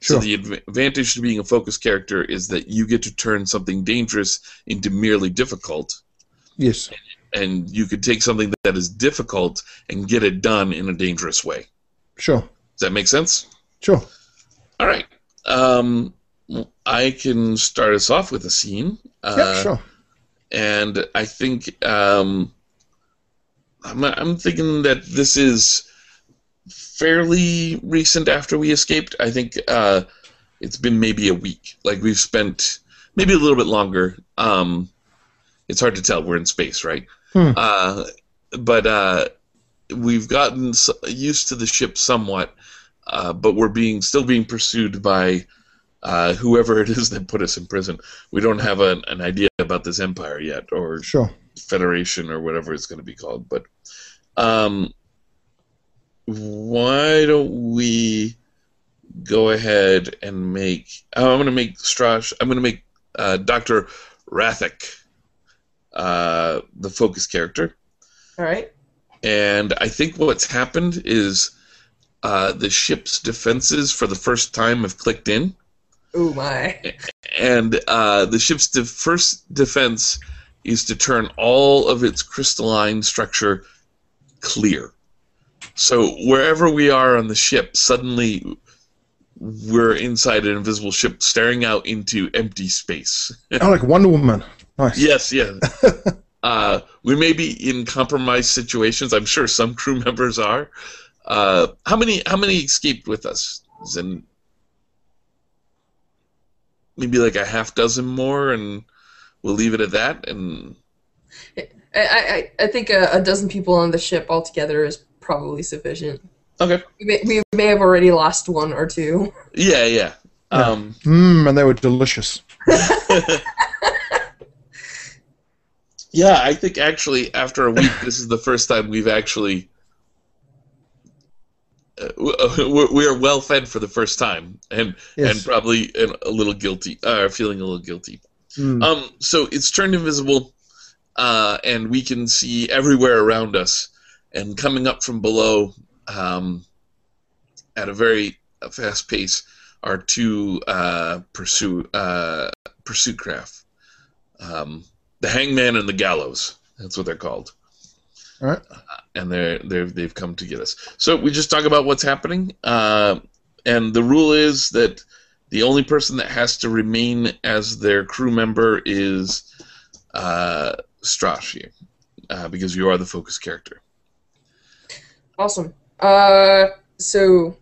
Sure. So the advantage to being a focus character is that you get to turn something dangerous into merely difficult. Yes. And you could take something that is difficult and get it done in a dangerous way. Sure. Does that make sense? Sure. All right. Um, I can start us off with a scene. Uh, yeah, sure. And I think um, I'm, I'm thinking that this is fairly recent after we escaped. I think uh, it's been maybe a week. Like we've spent maybe a little bit longer. Um, it's hard to tell. We're in space, right? Hmm. Uh, but uh, we've gotten used to the ship somewhat, uh, but we're being still being pursued by uh, whoever it is that put us in prison. We don't have an, an idea about this empire yet, or sure. Federation or whatever it's going to be called. But um, why don't we go ahead and make? Oh, I'm going to make Strash. I'm going to make uh, Doctor Rathak uh, the focus character. All right. And I think what's happened is uh, the ship's defenses for the first time have clicked in. Oh my! And uh, the ship's de- first defense is to turn all of its crystalline structure clear. So wherever we are on the ship, suddenly we're inside an invisible ship staring out into empty space. oh, like Wonder Woman. Nice. Yes, yeah. uh, we may be in compromised situations. I'm sure some crew members are. Uh, how many? How many escaped with us? And maybe like a half dozen more, and we'll leave it at that. And I, I, I think a, a dozen people on the ship altogether is probably sufficient. Okay. We may, we may have already lost one or two. Yeah, yeah. Um, mm, and they were delicious. yeah, I think actually after a week, this is the first time we've actually uh, we are well fed for the first time, and yes. and probably a little guilty, uh, feeling a little guilty. Mm. Um, so it's turned invisible, uh, and we can see everywhere around us. And coming up from below, um, at a very fast pace, are two uh, pursuit uh, pursuit craft, um, the Hangman and the Gallows. That's what they're called. All right. Uh, and they're they they've come to get us. So we just talk about what's happening, uh, and the rule is that the only person that has to remain as their crew member is uh, Strashi, uh, because you are the focus character. Awesome. Uh, so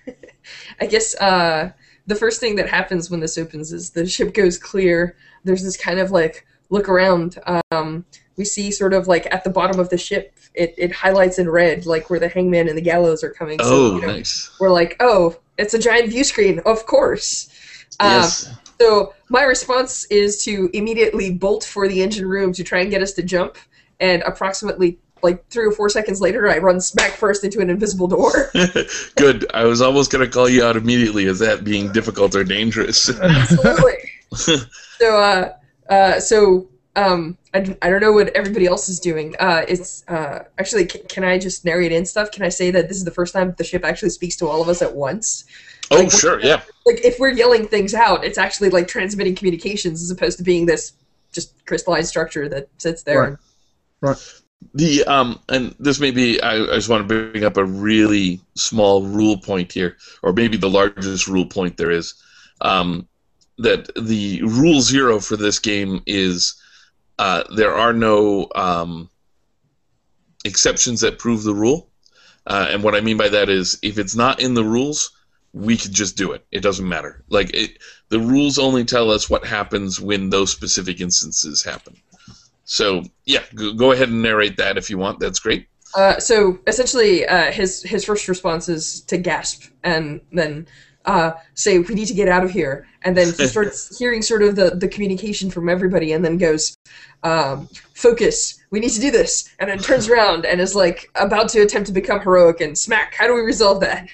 I guess uh, the first thing that happens when this opens is the ship goes clear. There's this kind of like look around. Um, we see sort of like at the bottom of the ship, it, it highlights in red, like where the hangman and the gallows are coming. Oh, so, you know, nice. We're like, oh, it's a giant view screen, of course. Yes. Um, so my response is to immediately bolt for the engine room to try and get us to jump, and approximately like three or four seconds later, I run smack first into an invisible door. Good. I was almost going to call you out immediately as that being difficult or dangerous. Absolutely. so, uh, uh, so um, I, I don't know what everybody else is doing. Uh, it's uh, actually, can, can I just narrate in stuff? Can I say that this is the first time the ship actually speaks to all of us at once? oh, Like, sure. Yeah. Like, if we're yelling things out, it's actually like transmitting communications as opposed to being this just crystalline structure that sits there. Right. The um, and this may be. I, I just want to bring up a really small rule point here, or maybe the largest rule point there is. Um, that the rule zero for this game is uh, there are no um, exceptions that prove the rule. Uh, and what I mean by that is, if it's not in the rules, we could just do it. It doesn't matter. Like it, the rules only tell us what happens when those specific instances happen. So yeah, go, go ahead and narrate that if you want. That's great. Uh, so essentially, uh, his his first response is to gasp and then uh, say, "We need to get out of here." And then he starts hearing sort of the, the communication from everybody, and then goes, um, "Focus. We need to do this." And then turns around and is like about to attempt to become heroic and smack. How do we resolve that?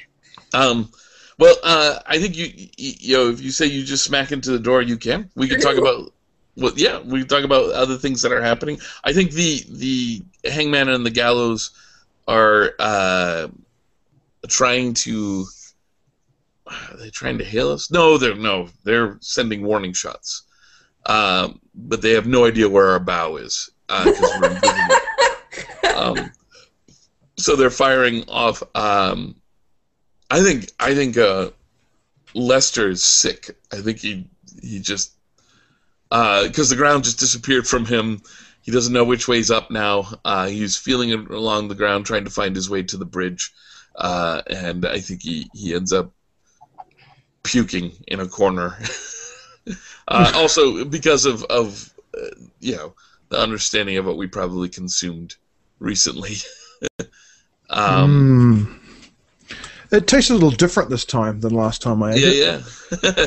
Um, well, uh, I think you, you you know if you say you just smack into the door, you can. We can talk about. Well, yeah, we can talk about other things that are happening. I think the the hangman and the gallows are uh, trying to. Are they trying to hail us? No, they're no. They're sending warning shots, um, but they have no idea where our bow is because we're um, so they're firing off. Um, I think I think uh, Lester is sick. I think he he just because the ground just disappeared from him. He doesn't know which way's up now. Uh, he's feeling along the ground, trying to find his way to the bridge, uh, and I think he, he ends up puking in a corner. uh, also, because of of uh, you know the understanding of what we probably consumed recently. um, Hmm. It tastes a little different this time than last time I ate it. Yeah, yeah.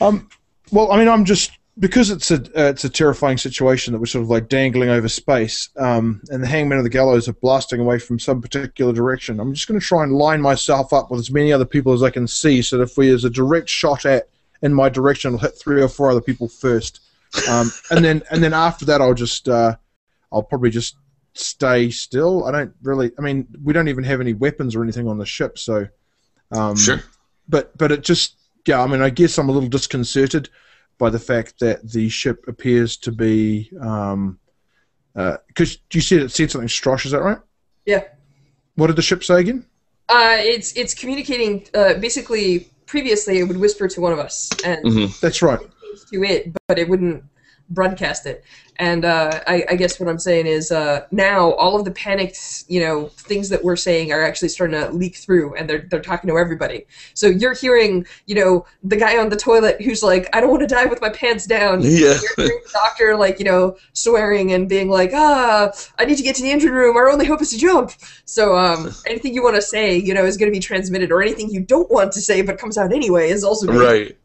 Um, well, I mean, I'm just because it's a uh, it's a terrifying situation that we're sort of like dangling over space, um, and the hangmen of the gallows are blasting away from some particular direction. I'm just going to try and line myself up with as many other people as I can see, so that if we there's a direct shot at in my direction, it'll hit three or four other people first, um, and then and then after that, I'll just uh, I'll probably just stay still. I don't really. I mean, we don't even have any weapons or anything on the ship, so. Um, sure. but but it just yeah i mean i guess i'm a little disconcerted by the fact that the ship appears to be um because you said it said something strash is that right Yeah. what did the ship say again Uh, it's it's communicating. Uh, basically, previously it would whisper to one of us, and hmm that's right to it, but it wouldn't broadcast it. And uh, I, I guess what I'm saying is uh, now all of the panicked, you know, things that we're saying are actually starting to leak through, and they're they're talking to everybody. So you're hearing, you know, the guy on the toilet who's like, "I don't want to die with my pants down." Yeah. You're hearing the doctor like, you know, swearing and being like, "Ah, I need to get to the engine room. Our only hope is to jump." So um, anything you want to say, you know, is going to be transmitted, or anything you don't want to say but comes out anyway is also being Right.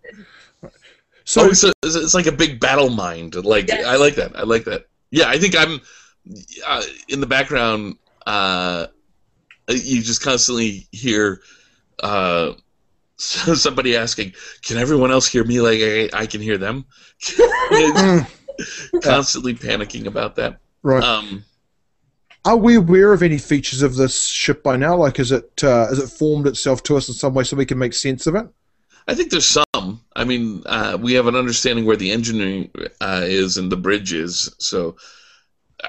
So oh, it's, it's like a big battle mind. Like Yes. I like that. I like that. Yeah, I think I'm uh, in the background. Uh, you just constantly hear uh, somebody asking, "Can everyone else hear me? Like I, I can hear them." Constantly panicking about that. right Um, are we aware of any features of this ship by now like is it uh, has it formed itself to us in some way so we can make sense of it I think there's some. I mean, uh, we have an understanding where the engineering uh, is and the bridge is, so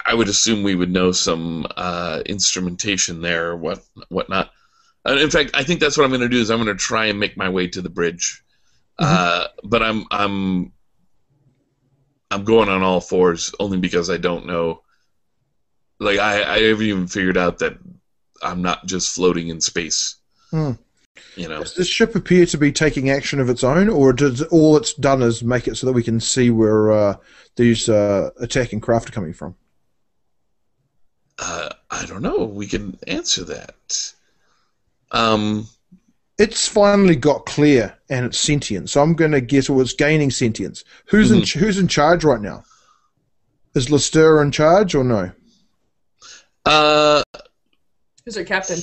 I would assume we would know some uh, instrumentation there, what whatnot. And in fact, I think that's what I'm going to do is I'm going to try and make my way to the bridge, uh, but I'm I'm I'm going on all fours only because I don't know. Like I I haven't even figured out that I'm not just floating in space. Hmm. You know. does this ship appear to be taking action of its own or does all it's done is make it so that we can see where uh, these uh, attacking craft are coming from Uh, I don't know. We can answer that. Um, it's finally got clear and it's sentient. So I'm going to guess, it was gaining sentience. Who's in who's in charge right now? Is Lister in charge or no? Uh, Who's our captain?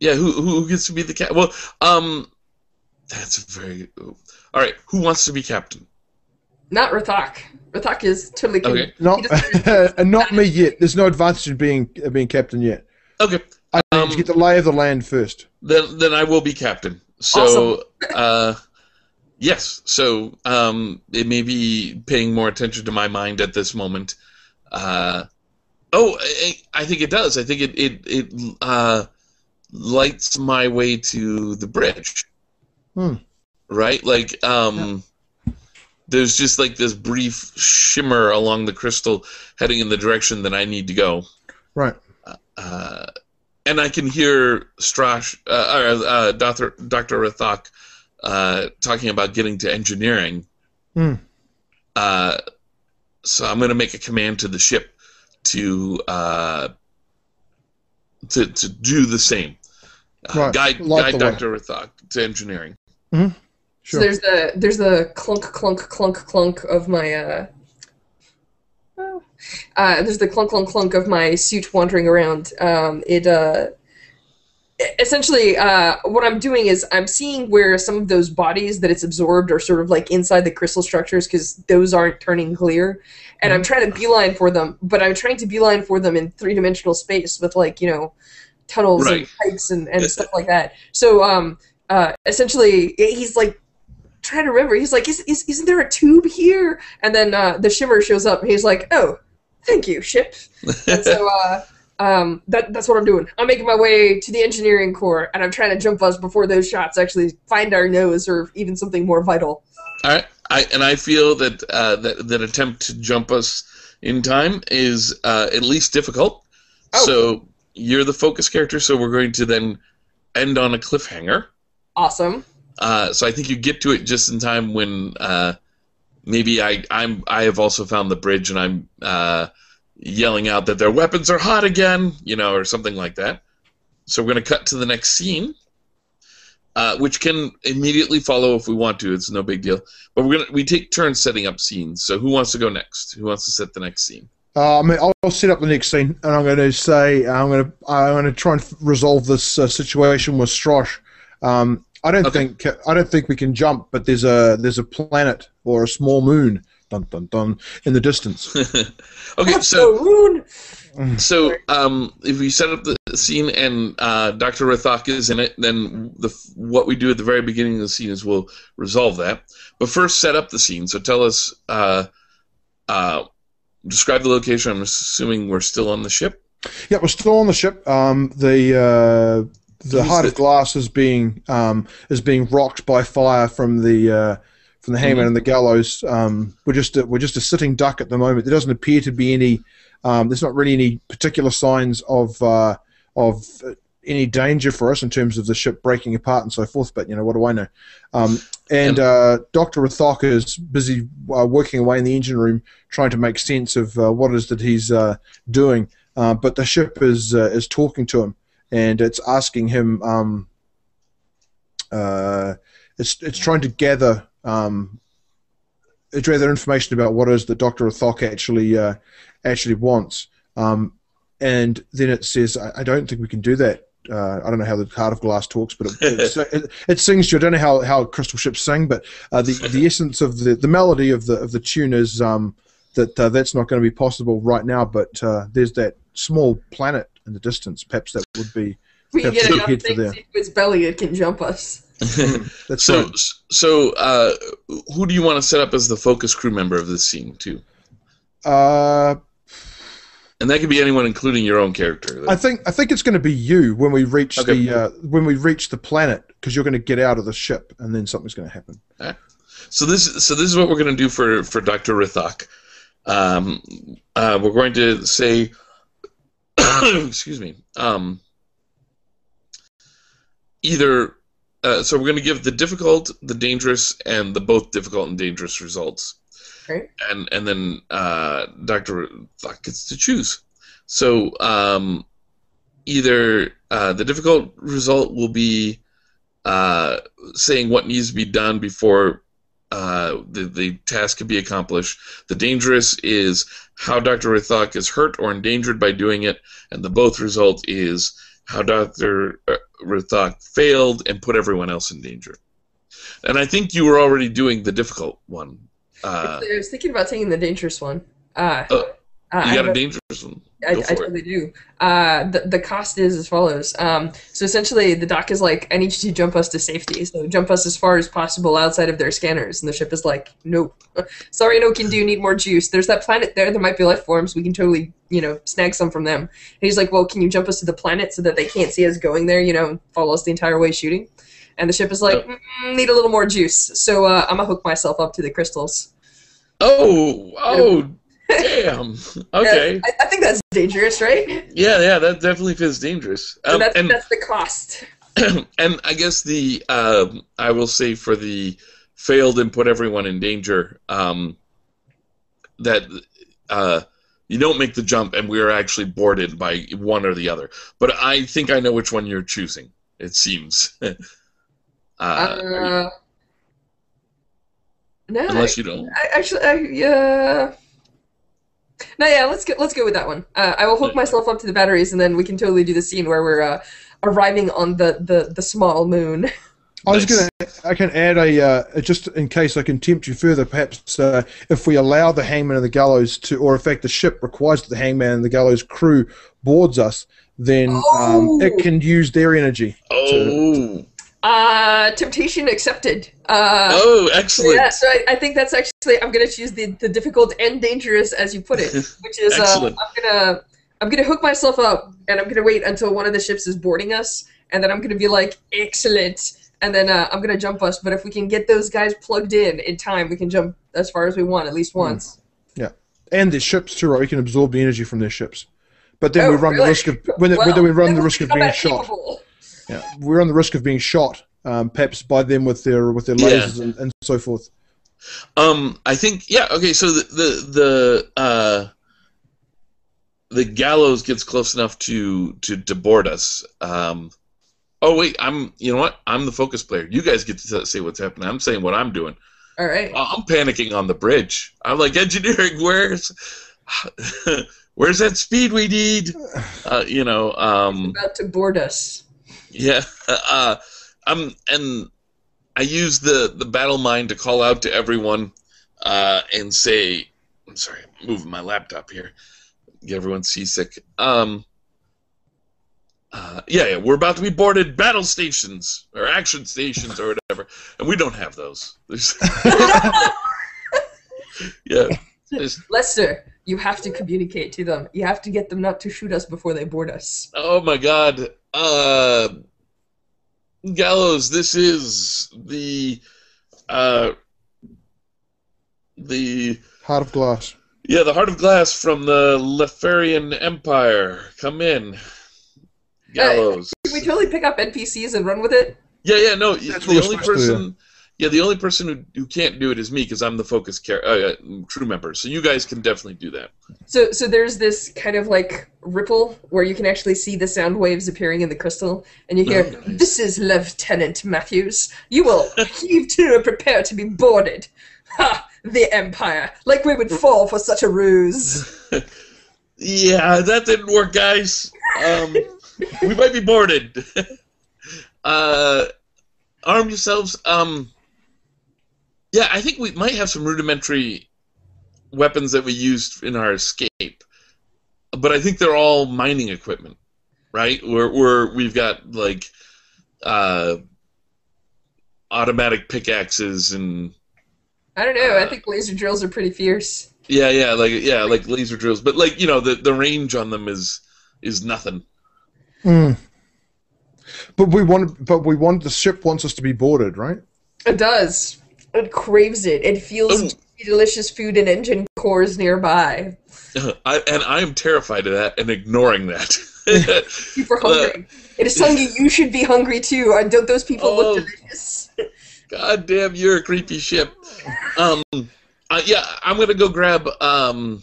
Yeah. Who who gets to be the cat? Well, um, that's a very. All right. Who wants to be captain? Not Rathak. Rathak is totally. Can, Okay. Not, he doesn't- and not me yet. There's no advantage in being uh, being captain yet. Okay. I need Um, to get the lay of the land first. Then then I will be captain. So uh, yes. So um, it may be paying more attention to my mind at this moment. Uh, oh, I, I think it does. I think it it it uh, lights my way to the bridge. Hmm. Right, like um. There's just like this brief shimmer along the crystal heading in the direction that I need to go. Right. uh, and I can hear Strash, uh, or, uh, Dr. Dr. Rathak uh, talking about getting to engineering. Hmm. Uh, so I'm going to make a command to the ship to uh, to to do the same. Uh, Right, Guide, light guide the way. Dr. Rathak to engineering. So Sure. there's the there's the clunk clunk clunk clunk of my uh, oh, uh there's the clunk clunk clunk of my suit wandering around. Um, it uh essentially uh what I'm doing is I'm seeing where some of those bodies that it's absorbed are sort of like inside the crystal structures because those aren't turning clear, and I'm trying to beeline for them, but I'm trying to beeline for them in three dimensional space with like you know tunnels and pipes and, and stuff like that. So um uh essentially he's like trying to remember. He's like, is, is, isn't there a tube here? And then uh, the shimmer shows up, and he's like, oh, thank you, ship. And so uh, um, that, that's what I'm doing. I'm making my way to the engineering core, and I'm trying to jump us before those shots actually find our nose or even something more vital. All right, I and I feel that uh, that that attempt to jump us in time is uh, at least difficult. Oh. So you're the focus character, so we're going to then end on a cliffhanger. Awesome. Uh, so I think you get to it just in time when uh, maybe I I'm I have also found the bridge and I'm uh, yelling out that their weapons are hot again, you know, or something like that. So we're going to cut to the next scene, uh, which can immediately follow if we want to. It's no big deal. But we're gonna we take turns setting up scenes. So who wants to go next? Who wants to set the next scene? Uh, I mean, I'll, I'll set up the next scene, and I'm going to say I'm going to I'm going to try and f- resolve this uh, situation with Strash. Um, I don't Okay. think I don't think we can jump, but there's a there's a planet or a small moon, dun dun dun, in the distance. okay, so Oh, So, um, if we set up the scene and uh, Dr. Rathak is in it, then the what we do at the very beginning of the scene is we'll resolve that. But first, set up the scene. So, tell us, uh, uh, describe the location. I'm assuming we're still on the ship. Yeah, we're still on the ship. Um, the uh, the heart of glass is being um, is being rocked by fire from the uh, from the hangman Mhm. and the gallows. Um, we're just a, we're just a sitting duck at the moment. There doesn't appear to be any. Um, there's not really any particular signs of uh, of any danger for us in terms of the ship breaking apart and so forth. But you know, what do I know? Um, and uh, Doctor Rathak is busy uh, working away in the engine room, trying to make sense of uh, what it is that he's uh, doing. Uh, but the ship is uh, is talking to him, and it's asking him. Um, uh, it's it's trying to gather um, it's gather information about what it is that Doctor Rathak actually uh, actually wants. Um, and then it says, I, I don't think we can do that. Uh, I don't know how the Heart of Glass talks, but it, it, it, it sings to you. I don't know how, how crystal ships sing, but uh, the the essence of the, the melody of the of the tune is um, that uh, that's not going to be possible right now. But uh, there's that small planet in the distance. Perhaps that would be We can Have get to enough hit for things there. into its belly, it can jump us. that's so, right. so uh, who do you want to set up as the focus crew member of this scene too? Uh, And that could be anyone, including your own character. I think I think it's going to be you when we reach Okay. the uh, when we reach the planet because you're going to get out of the ship and then something's going to happen. So this, so this is what we're going to do for for Doctor Rithak. Um, uh, we're going to say, excuse me. Um, either, uh, so we're going to give the difficult, the dangerous, and the both difficult and dangerous results, And and then uh, Doctor Rithak gets to choose. So um, either uh, the difficult result will be uh, saying what needs to be done before uh, uh, the the task can be accomplished. The dangerous is how Doctor Rithok is hurt or endangered by doing it, and the both result is how Doctor Rithok failed and put everyone else in danger. And I think you were already doing the difficult one. Uh, I was thinking about taking the dangerous one. Uh, uh, uh, you I got a dangerous one. I, I it. totally do. Uh, the, the cost is as follows. Um, so essentially, the doc is like, I need you to jump us to safety. So jump us as far as possible outside of their scanners. And the ship is like, nope. Sorry, no can do. Need more juice. There's that planet there. There might be life forms. We can totally, you know, snag some from them. And he's like, well, can you jump us to the planet so that they can't see us going there? You know, and follow us the entire way shooting. And the ship is like, mm, need a little more juice. So uh, I'm gonna hook myself up to the crystals. Oh, oh, damn. Okay. I, I think that's dangerous, right? Yeah, yeah, that definitely feels dangerous. So Um, that's, and that's the cost. and I guess the um, I will say for the failed and put everyone in danger um, that uh, you don't make the jump and we are actually boarded by one or the other. But I think I know which one you're choosing. It seems. uh, are you- Uh, no, unless you don't. I, actually, I, yeah. No, yeah, let's go. Let's go with that one. Uh, I will hook Yeah. myself up to the batteries, and then we can totally do the scene where we're uh, arriving on the, the, the small moon. I was Nice. going to. I can add a uh, just in case I can tempt you further. Perhaps uh, if we allow the hangman and the gallows to, or in fact the ship requires that the hangman and the gallows crew boards us, then um, Oh. it can use their energy. Oh, Uh, temptation accepted. Uh, oh, excellent. yeah, so I, I think that's actually I'm gonna choose the, the difficult and dangerous as you put it, which is uh, I'm gonna I'm gonna hook myself up and I'm gonna wait until one of the ships is boarding us, and then I'm gonna be like excellent, and then uh, I'm gonna jump us. But if we can get those guys plugged in in time, we can jump as far as we want at least once. Yeah. And the ships too, right? We can absorb the energy from their ships. But then Oh, we run the risk of when, Well, whether we run the risk of being shot. capable. Yeah, we run the risk of being shot, um, perhaps by them with their with their Yeah. lasers and, and so forth. Um, I think yeah. Okay, so the the the uh, the gallows gets close enough to to, to board us. Um, oh wait, I'm you know what? I'm the focus player. You guys get to say what's happening. I'm saying what I'm doing. All right. I'm panicking on the bridge. I'm like engineering. Where's where's that speed we need? Uh, you know. Um, About to board us. Yeah. Uh, um, and I use the, the battle mind to call out to everyone uh, and say, I'm sorry, I'm moving my laptop here. Get everyone seasick. Um, uh, yeah, yeah, we're about to be boarded battle stations or action stations or whatever, and we don't have those. There's- yeah, Lester, you have to communicate to them. You have to get them not to shoot us before they board us. Oh my god. Uh Gallows, this is the uh the Heart of glass. yeah, the heart of glass from the Leferian Empire. Come in. Gallows. Can we totally pick up NPCs and run with it? Yeah, yeah, no, That's the only supposed to do. person yeah, the only person who, who can't do it is me because I'm the focus char- uh, uh, crew member. So you guys can definitely do that. So, so there's this kind of like ripple where you can actually see the sound waves appearing in the crystal, and you hear, Oh, nice. "This is Lieutenant Matthews. You will heave to and prepare to be boarded." Ha! The Empire, like we would fall for such a ruse. Yeah, that didn't work, guys. Um, we might be boarded. uh, arm yourselves. Um, yeah, I think we might have some rudimentary weapons that we used in our escape, but I think they're all mining equipment, right? We're, we're we've got like uh, automatic pickaxes and I don't know. I Uh, think laser drills are pretty fierce. yeah, yeah, like yeah, like laser drills, but like you know the the range on them is is nothing. Mm. But we want, but we want the ship wants us to be boarded, right? It does. It craves it. It feels Oh. delicious food and engine cores nearby. I, and I am terrified of that and ignoring that. Super hungry. it is telling You you should be hungry too. Uh, Don't those people Oh. look delicious? God damn, you're a creepy ship. Um, uh, yeah, I'm gonna go grab um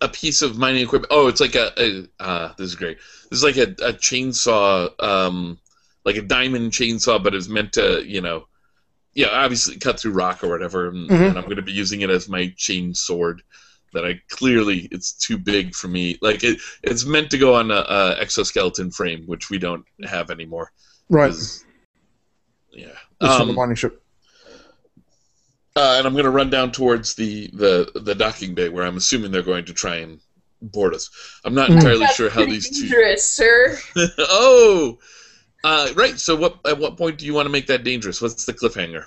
a piece of mining equipment. Oh, it's like a, a uh, this is great. This is like a, a chainsaw, um, like a diamond chainsaw, but it's meant to, you know, yeah, obviously cut through rock or whatever, and, Mhm. and I'm going to be using it as my chain sword. That I clearly it's too big for me. Like it, it's meant to go on a, a exoskeleton frame, which we don't have anymore. Right. Yeah. That's from the Um, mining ship. uh, and I'm going to run down towards the, the the docking bay where I'm assuming they're going to try and board us. I'm not Mhm. entirely That's sure how pretty these two. dangerous, sir. oh, uh, right. So what? At what point do you want to make that dangerous? What's the cliffhanger?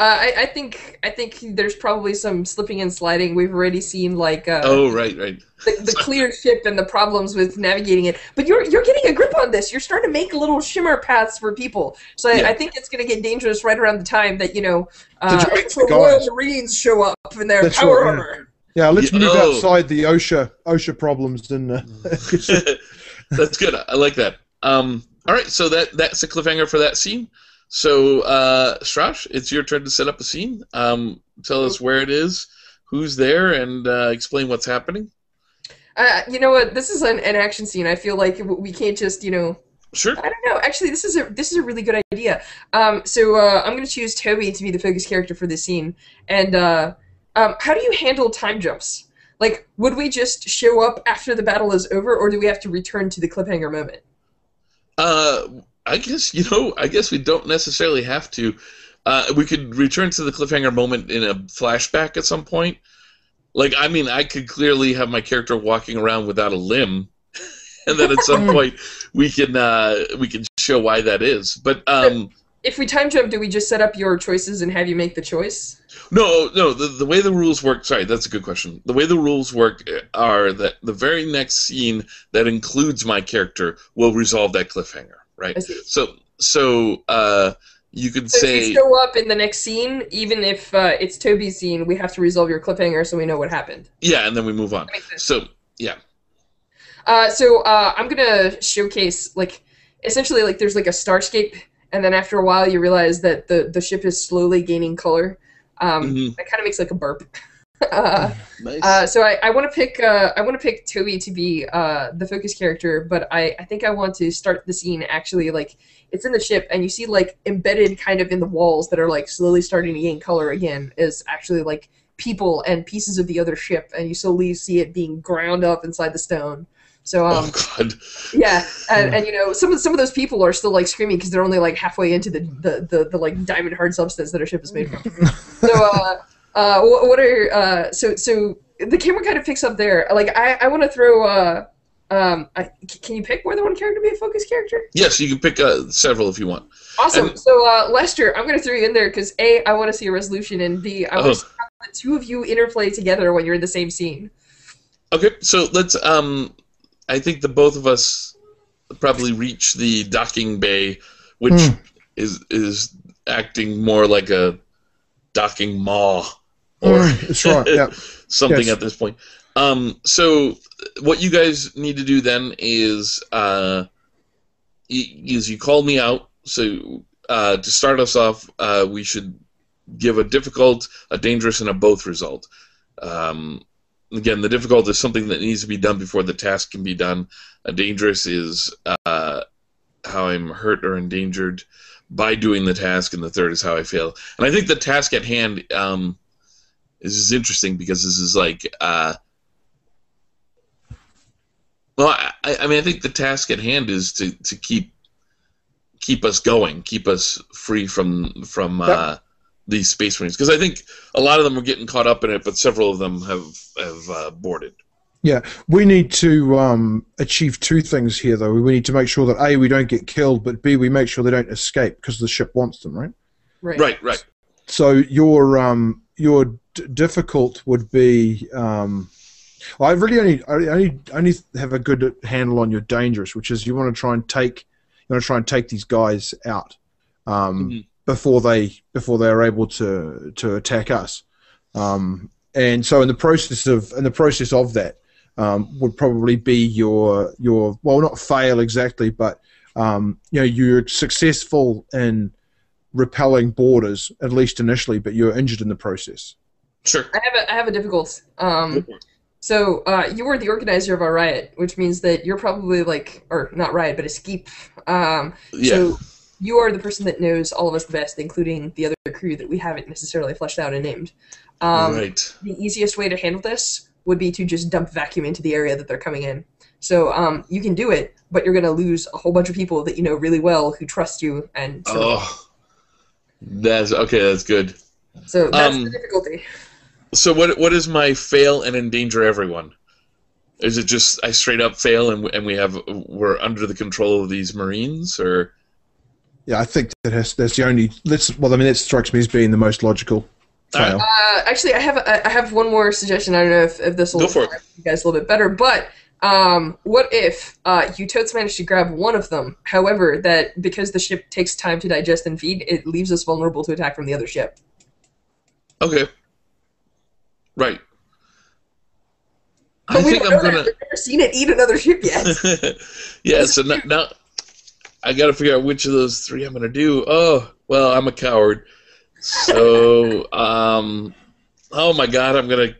Uh, I, I think I think there's probably some slipping and sliding. We've already seen like uh, Oh, right, right. the, the clear ship and the problems with navigating it. But you're you're getting a grip on this. You're starting to make little shimmer paths for people. So I, Yeah. I think it's going to get dangerous right around the time that you know uh, Did you make the the Royal? Marines show up in their That's power right, yeah. armor. Yeah, let's Yeah, move oh. outside the OSHA OSHA problems and uh, That's good. I like that. Um, all right, so that that's a cliffhanger for that scene. So, uh, Strash, it's your turn to set up a scene. Um, tell us where it is, who's there, and uh, explain what's happening. Uh, you know what? This is an, an action scene. I feel like we can't just you know Sure. I don't know. Actually, this is a this is a really good idea. Um, so uh, I'm going to choose Toby to be the focus character for this scene. And uh, um, how do you handle time jumps? Like, would we just show up after the battle is over, or do we have to return to the cliffhanger moment? Uh, I guess you know. I guess we don't necessarily have to. Uh, we could return to the cliffhanger moment in a flashback at some point. Like, I mean, I could clearly have my character walking around without a limb, and then at some point we can uh, we can show why that is. But um, If we time jump, do we just set up your choices and have you make the choice? no, no. The the way the rules work. Sorry, that's a good question. The way the rules work are that the very next scene that includes my character will resolve that cliffhanger. Right. So so uh, you could So say if you show up in the next scene, even if uh, it's Toby's scene, we have to resolve your cliffhanger so we know what happened. yeah, and then we move on. That makes sense. So yeah, Uh, so uh, I'm gonna showcase like essentially like there's like a starscape, and then after a while you realize that the the ship is slowly gaining color. Um, Mhm. That kind of makes like a burp. uh, nice. uh, so I, I want to pick uh, I want to pick Toby to be uh, the focus character, but I, I think I want to start the scene actually like it's in the ship and you see like embedded kind of in the walls that are like slowly starting to gain color again is actually like people and pieces of the other ship and you slowly see it being ground up inside the stone. So um, oh God. yeah, and, and you know some of some of those people are still like screaming because they're only like halfway into the, the, the, the like diamond hard substance that our ship is made from. so uh, uh, wh- what are uh, so so the camera kind of picks up there. Like I, I want to throw. Uh, um, I, c- can you pick more than one character to be a focus character? Yes, you can pick uh, several if you want. Awesome. And- so uh, Lester, I'm gonna throw you in there because a I want to see a resolution and b I want Oh. to have the two of you interplay together when you're in the same scene. Okay, so let's. Um, I think the both of us probably reach the docking bay, which Hmm. is is acting more like a docking maw or Mm, that's. Yeah. something Yes. at this point. Um, so what you guys need to do then is uh, is you call me out. So uh, to start us off, uh, we should give a difficult, a dangerous, and a both result. Um, again, the difficult is something that needs to be done before the task can be done. A dangerous is uh, how I'm hurt or endangered by doing the task, and the third is how I fail. And I think the task at hand um, is, is interesting because this is like, uh, well, I, I mean, I think the task at hand is to, to keep keep us going, keep us free from from uh, these space marines. Because I think a lot of them are getting caught up in it, but several of them have have uh, boarded. Yeah, we need to um, achieve two things here, though. We need to make sure that a we don't get killed, but b we make sure they don't escape because the ship wants them, right? Right. Right, right. So your um, your d- difficult would be. Um, well, I really only I only only have a good handle on your dangerous, which is you want to try and take you want to try and take these guys out um, Mhm. Before they before they are able to to attack us. Um, and so in the process of in the process of that um, would probably be your your well not fail exactly, but um, you know you're successful in repelling boarders at least initially, but you're injured in the process. Sure. I have a I have a difficult. Um, so uh, you were the organizer of our riot, which means that you're probably like, or not riot, but escape. Um, Yeah. So you are the person that knows all of us the best, including the other crew that we haven't necessarily fleshed out and named. Um, right. The easiest way to handle this would be to just dump vacuum into the area that they're coming in. So um, you can do it, but you're going to lose a whole bunch of people that you know really well who trust you, and Oh, that's okay. That's good. so that's um, the difficulty. So what what is my fail and endanger everyone? Is it just I straight up fail and and we have we're under the control of these marines or Yeah, I think that has, that's the only. That's well, I mean, that strikes me as being the most logical fail. Uh, actually, I have I I have one more suggestion. I don't know if, if this will Go for you guys a little bit better, but um, what if uh, you totes manage to grab one of them? However, that because the ship takes time to digest and feed, it leaves us vulnerable to attack from the other ship. okay? Right. But I we think I'm gonna. We've never seen it eat another ship yet. yeah. So now, now I got to figure out which of those three I'm gonna do. Oh well, I'm a coward. So um, oh my god, I'm gonna.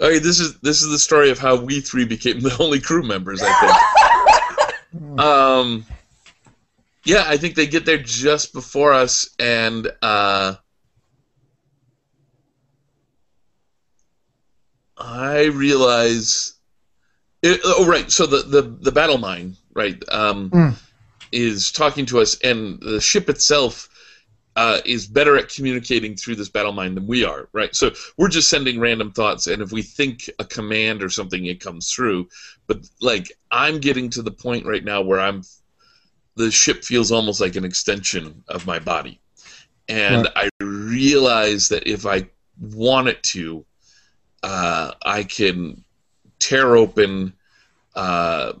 Okay, this is this is the story of how we three became the only crew members. I think. Um, yeah, I think they get there just before us, and uh, I realize. It, oh, right. So the, the, the battle mind, right, um, Mm. Is talking to us, and the ship itself uh, is better at communicating through this battle mind than we are, right? So we're just sending random thoughts, and if we think a command or something, it comes through. But like, I'm getting to the point right now where I'm, the ship feels almost like an extension of my body, and I realize that if I want it to, uh, I can tear open uh,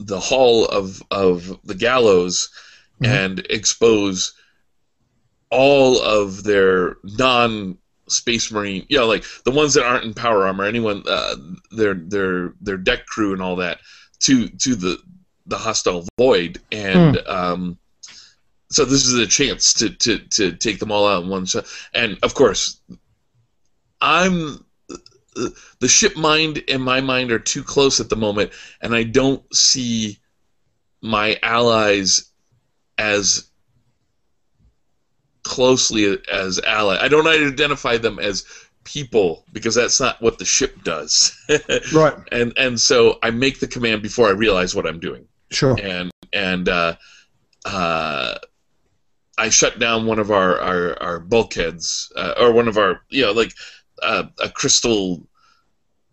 the hall of of the gallows Mhm. and expose all of their non space marine you know like the ones that aren't in power armor anyone uh, their their their deck crew and all that to to the the hostile void. And um so this is a chance to to to take them all out in one shot. And of course i'm the ship mind and my mind are too close at the moment, and I don't see my allies as closely as ally. I don't identify them as people because that's not what the ship does. Right. and and so I make the command before I realize what I'm doing Sure. and and uh, uh, I shut down one of our our, our bulkheads uh, or one of our you know like uh, a crystal.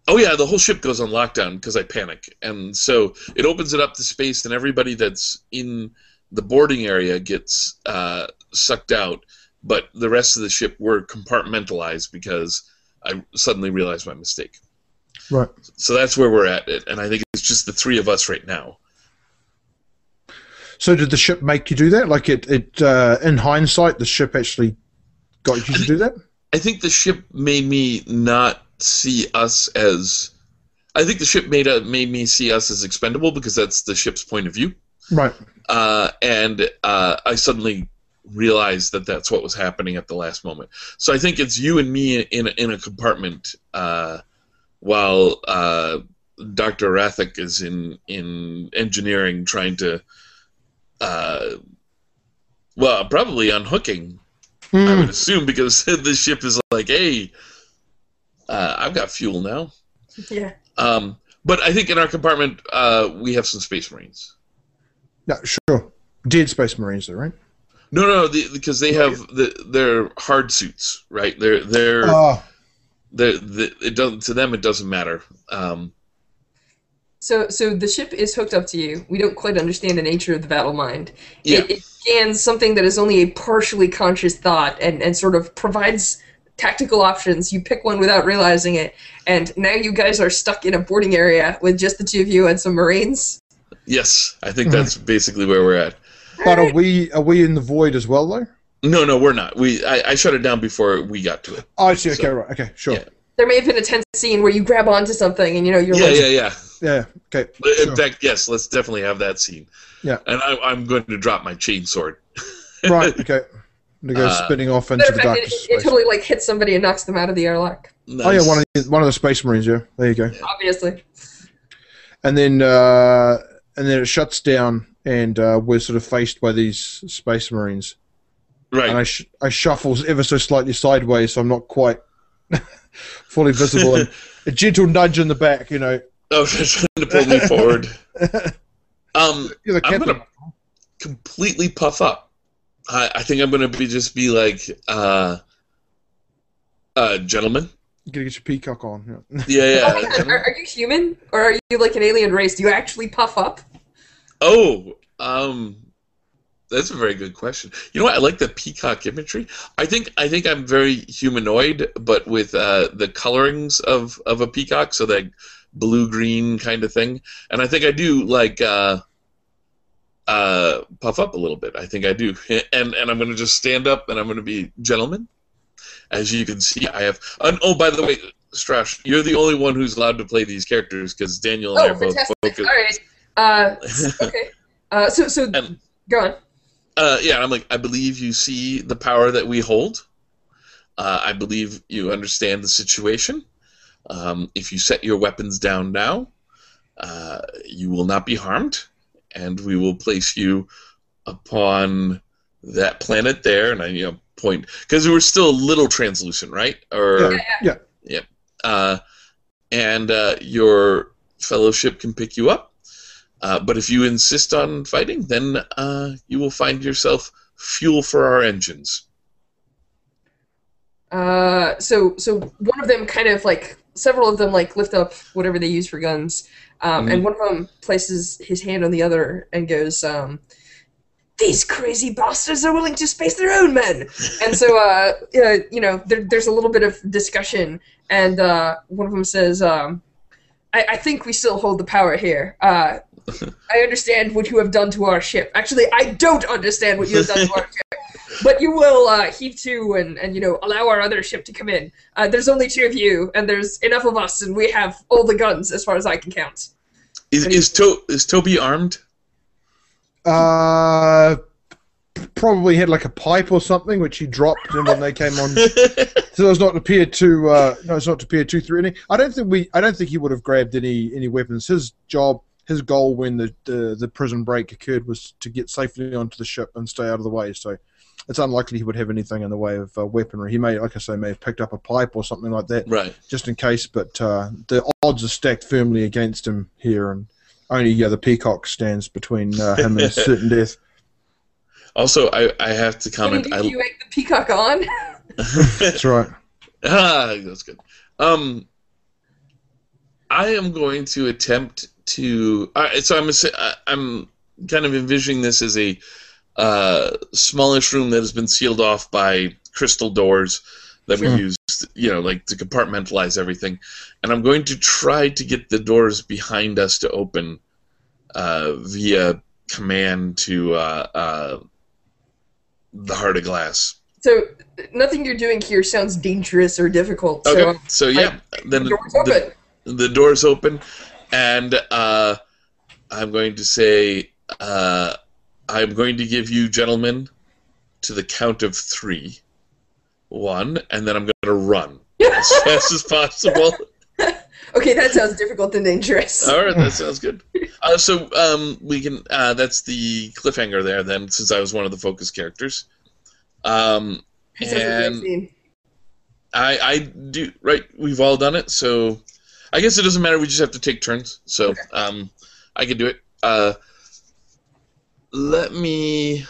Oh yeah, the whole ship goes on lockdown because I panic, and so it opens it up to space, and everybody that's in the boarding area gets uh, sucked out, but the rest of the ship were compartmentalized because I suddenly realized my mistake. Right. So that's where we're at, and I think it's just the three of us right now. So did the ship make you do that? Like it, it uh, in hindsight, the ship actually got you to do that? I think the ship made me not see us as. I think the ship made a, made me see us as expendable because that's the ship's point of view, Right. uh, and uh, I suddenly realized that that's what was happening at the last moment. So I think it's you and me in a, in a compartment, uh, while uh, Doctor Rathak is in in engineering trying to. Uh, well, probably unhooking I Mm, would assume because the ship is like, hey, uh, I've got fuel now. yeah. Um, but I think in our compartment uh, we have some space marines. yeah, sure. Dead Space Marines, though, right? No, no, the, because they have the their hard suits, right? They're they're, Oh, they're, the it doesn't to them it doesn't matter. Um, So, so the ship is hooked up to you. We don't quite understand the nature of the battle mind. Yeah. It, it scans something that is only a partially conscious thought and, and sort of provides tactical options. You pick one without realizing it, and now you guys are stuck in a boarding area with just the two of you and some Marines. yes, I think that's mm-hmm. basically where we're at. but are we are we in the void as well, though? No, no, we're not. We I, I shut it down before we got to it. Oh, I see. Okay, So- right. Okay, sure. Yeah. There may have been a tense scene where you grab onto something and you know you're Yeah, like, yeah, yeah. Yeah. Okay. In sure. fact, yes, let's definitely have that scene. Yeah. And I, I'm going to drop my chainsaw. right. Okay. To go Uh, spinning off into Matter the of fact, darkness it, it, it totally like hits somebody and knocks them out of the airlock. Oh yeah, one of the, one of the Space Marines. Yeah, there you go. Obviously, And then uh, and then it shuts down, and uh, we're sort of faced by these space marines. Right. And I sh- I shuffle ever so slightly sideways, so I'm not quite fully visible. and a gentle nudge in the back, you know. oh, trying to pull me forward. Um, You're the I'm gonna completely puff up. I, I think I'm gonna be just be like, uh, uh, gentlemen. You gotta get your peacock on. Yeah. Yeah, yeah. are, are you human or are you like an alien race? Do you actually puff up? Oh, um, that's a very good question. You know what? I like the peacock imagery. I think I think I'm very humanoid, but with uh, the colorings of of a peacock, so that blue green kind of thing. And I think I do like uh, uh, puff up a little bit. I think I do, and and I'm going to just stand up and I'm going to be gentlemen. As you can see, I have. And, oh, by the way, Strash, you're the only one who's allowed to play these characters because Daniel and I Oh, are both fantastic! focused. All right. Uh, okay. Uh, so so And- go on. Uh, yeah, I'm like, I believe you see the power that we hold. Uh, I believe you understand the situation. Um, if you set your weapons down now, uh, you will not be harmed, and we will place you upon that planet there. And I, you know, point because we were still a little translucent, right? Or Yeah, yeah. Yep. Uh, and uh, your fellowship can pick you up. Uh, but if you insist on fighting, then uh, you will find yourself fuel for our engines. Uh, so so one of them kind of like several of them like lift up whatever they use for guns, um, and one of them places his hand on the other and goes, um, "These crazy bastards are willing to space their own men." and so uh, uh, you know there, there's a little bit of discussion, and uh, one of them says, um, I, "I think we still hold the power here." Uh, I understand what you have done to our ship. Actually, I don't understand what you have done to our ship. But you will uh, heave to and, and you know allow our other ship to come in. Uh, there's only two of you, and there's enough of us, and we have all the guns as far as I can count. Is, is, to- is Toby armed? Uh, probably had like a pipe or something which he dropped and when they came on. So it's not appear to uh, no, it's not to appear too threatening. I don't think we, I don't think he would have grabbed any any weapons. His job, his goal when the the, the prison break occurred was to get safely onto the ship and stay out of the way. So it's unlikely he would have anything in the way of uh, weaponry. He may, like I say, may have picked up a pipe or something like that right. just in case. But uh, the odds are stacked firmly against him here, and only yeah, the peacock stands between uh, him and certain death. Also, I, I have to comment. did I, you egg the peacock on? That's right. ah, that's good. Um, I am going to attempt to. Uh, so I'm assi- I- I'm kind of envisioning this as a uh, smallish room that has been sealed off by crystal doors that we Sure. use, you know, like to compartmentalize everything. And I'm going to try to get the doors behind us to open uh, via command to uh, uh, the heart of glass. so nothing you're doing here sounds dangerous or difficult. So Okay, um, so yeah, then the the, door's the- open. the doors open, and uh, I'm going to say, uh, I'm going to give you gentlemen to the count of three. One, and then I'm going to run as fast as possible. okay, that sounds difficult and dangerous. All right, that sounds good. Uh, so um, we can. Uh, that's the cliffhanger there. Then, since I was one of the focus characters, um, That sounds like a great and. I, I do right. We've all done it, so I guess it doesn't matter. We just have to take turns. So um, I can do it. Uh, let me.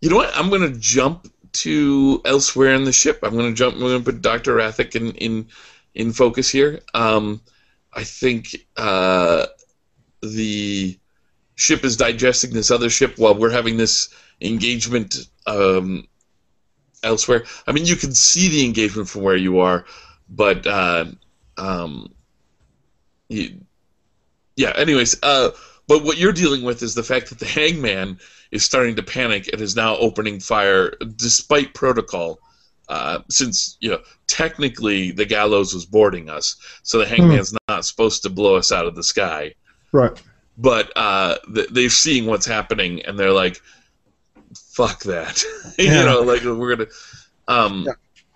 You know what? I'm gonna jump to elsewhere in the ship. I'm gonna jump. We're gonna put Doctor Rathak in in in focus here. Um, I think uh, the ship is digesting this other ship while we're having this engagement um, elsewhere. I mean, you can see the engagement from where you are, but uh, um, you, yeah. Anyways, uh, but what you're dealing with is the fact that the hangman is starting to panic and is now opening fire despite protocol. Uh, since you know technically the gallows was boarding us, so the hangman's not supposed to blow us out of the sky Right. but uh, th- they're seeing what's happening and they're like, "Fuck that," you Yeah. know, like we're gonna. Um, Yeah.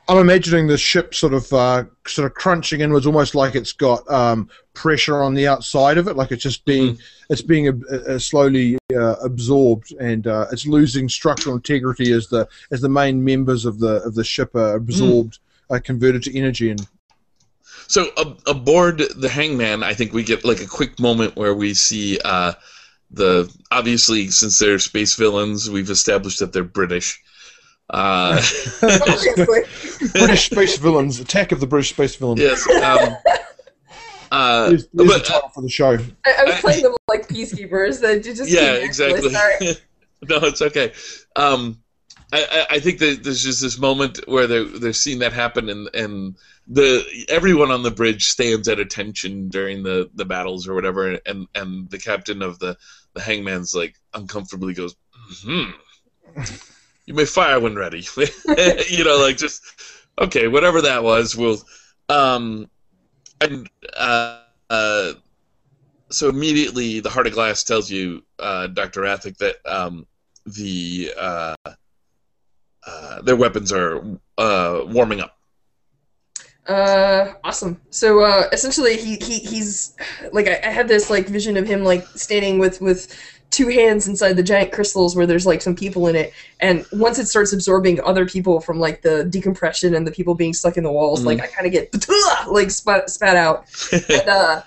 I'm imagining the ship sort of uh, sort of crunching inwards, almost like it's got um, pressure on the outside of it, like it's just being Mm-hmm. it's being uh, uh, slowly uh, absorbed, and uh, it's losing structural integrity as the as the main members of the of the ship are absorbed, uh, converted to energy, and So ab- aboard the Hangman, I think we get like a quick moment where we see uh, the obviously since they're space villains, we've established that they're British. Uh, Obviously. British space villains, attack of the British space villains. yes. Um, uh, There's, there's but, the title for the show. I, I was playing them like peacekeepers. That you just yeah, exactly. No, it's okay. Um, I, I, think that there's just this moment where they're they're seeing that happen, and and the everyone on the bridge stands at attention during the, the battles or whatever, and and the captain of the the hangman's like uncomfortably goes, hmm. You may fire when ready. you know, like just okay, whatever that was, we'll um and uh uh so immediately the heart of glass tells you uh, dr Rathak that um, the uh, uh, their weapons are uh, warming up Uh, awesome. So uh, essentially, he, he he's like I, I had this like vision of him like standing with with two hands inside the giant crystals where there's like some people in it, and once it starts absorbing other people from like the decompression and the people being stuck in the walls, like I kind of get like spat spat out. and uh,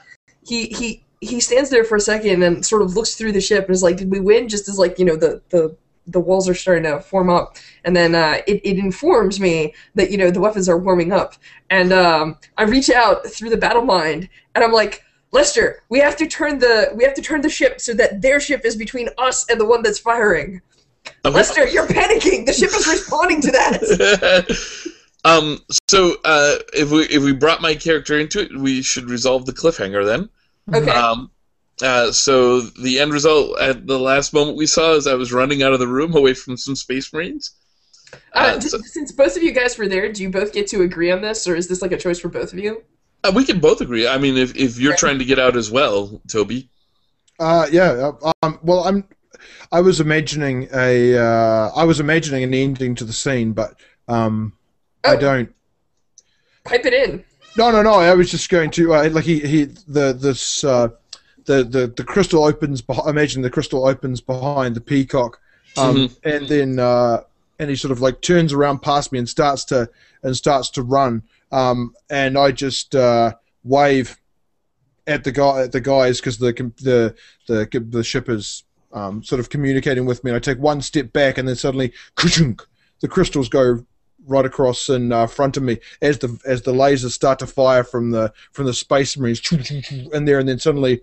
he he he stands there for a second and sort of looks through the ship and is like, "Did we win?" Just as like you know the the the walls are starting to form up, and then uh, it it informs me that you know the weapons are warming up, and um, I reach out through the battle mind and I'm like. Lester, we have to turn the we have to turn the ship so that their ship is between us and the one that's firing. Okay. Lester, you're panicking. The ship is responding to that. um, so uh, if we if we brought my character into it, we should resolve the cliffhanger then. Okay. Um, uh, so the end result at the last moment we saw is I was running out of the room away from some space marines. Uh, uh, d- so- since both of you guys were there, do you both get to agree on this, or is this like a choice for both of you? Uh, we can both agree. I mean, if if you're trying to get out as well, Toby. Uh, yeah. uh, Um, well, I'm. I was imagining a. Uh, I was imagining an ending to the scene, but um, I Oh. don't. Pipe it in. No, no, no. I was just going to uh, like he he the this uh, the the the crystal opens. Beh- imagine the crystal opens behind the peacock, um, and then uh, and he sort of like turns around past me and starts to and starts to run. Um, and I just uh, wave at the guy at the guys because the the the the ship is um, sort of communicating with me. And I take one step back, and then suddenly, the crystals go right across in uh, front of me as the as the lasers start to fire from the from the space marines in there, and then suddenly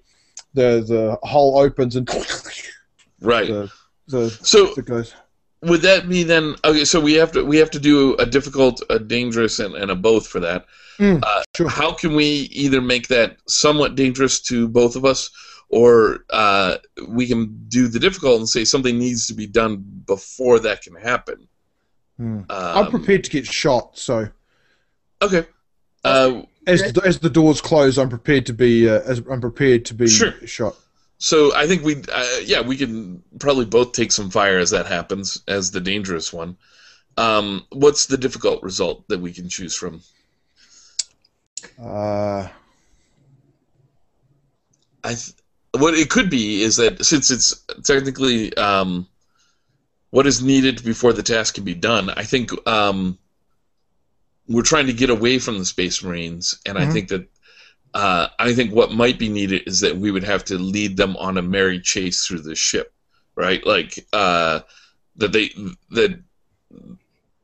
the the hull opens and Right. the the So the would that be then? Okay, so we have to we have to do a difficult, a dangerous, and, and a both for that. Mm, uh, sure. How can we either make that somewhat dangerous to both of us, or uh, we can do the difficult and say something needs to be done before that can happen? Hmm. I'm Um, prepared to get shot, so Okay. Uh, as the, as the doors close, I'm prepared to be uh, as I'm prepared to be Sure. shot. so I think we, uh, yeah, we can probably both take some fire as that happens as the dangerous one. Um, what's the difficult result that we can choose from? Uh, I th- what it could be is that since it's technically um, what is needed before the task can be done, I think um, we're trying to get away from the Space Marines, and I Mhm. think that uh, I think what might be needed is that we would have to lead them on a merry chase through the ship, right? Like uh, that they that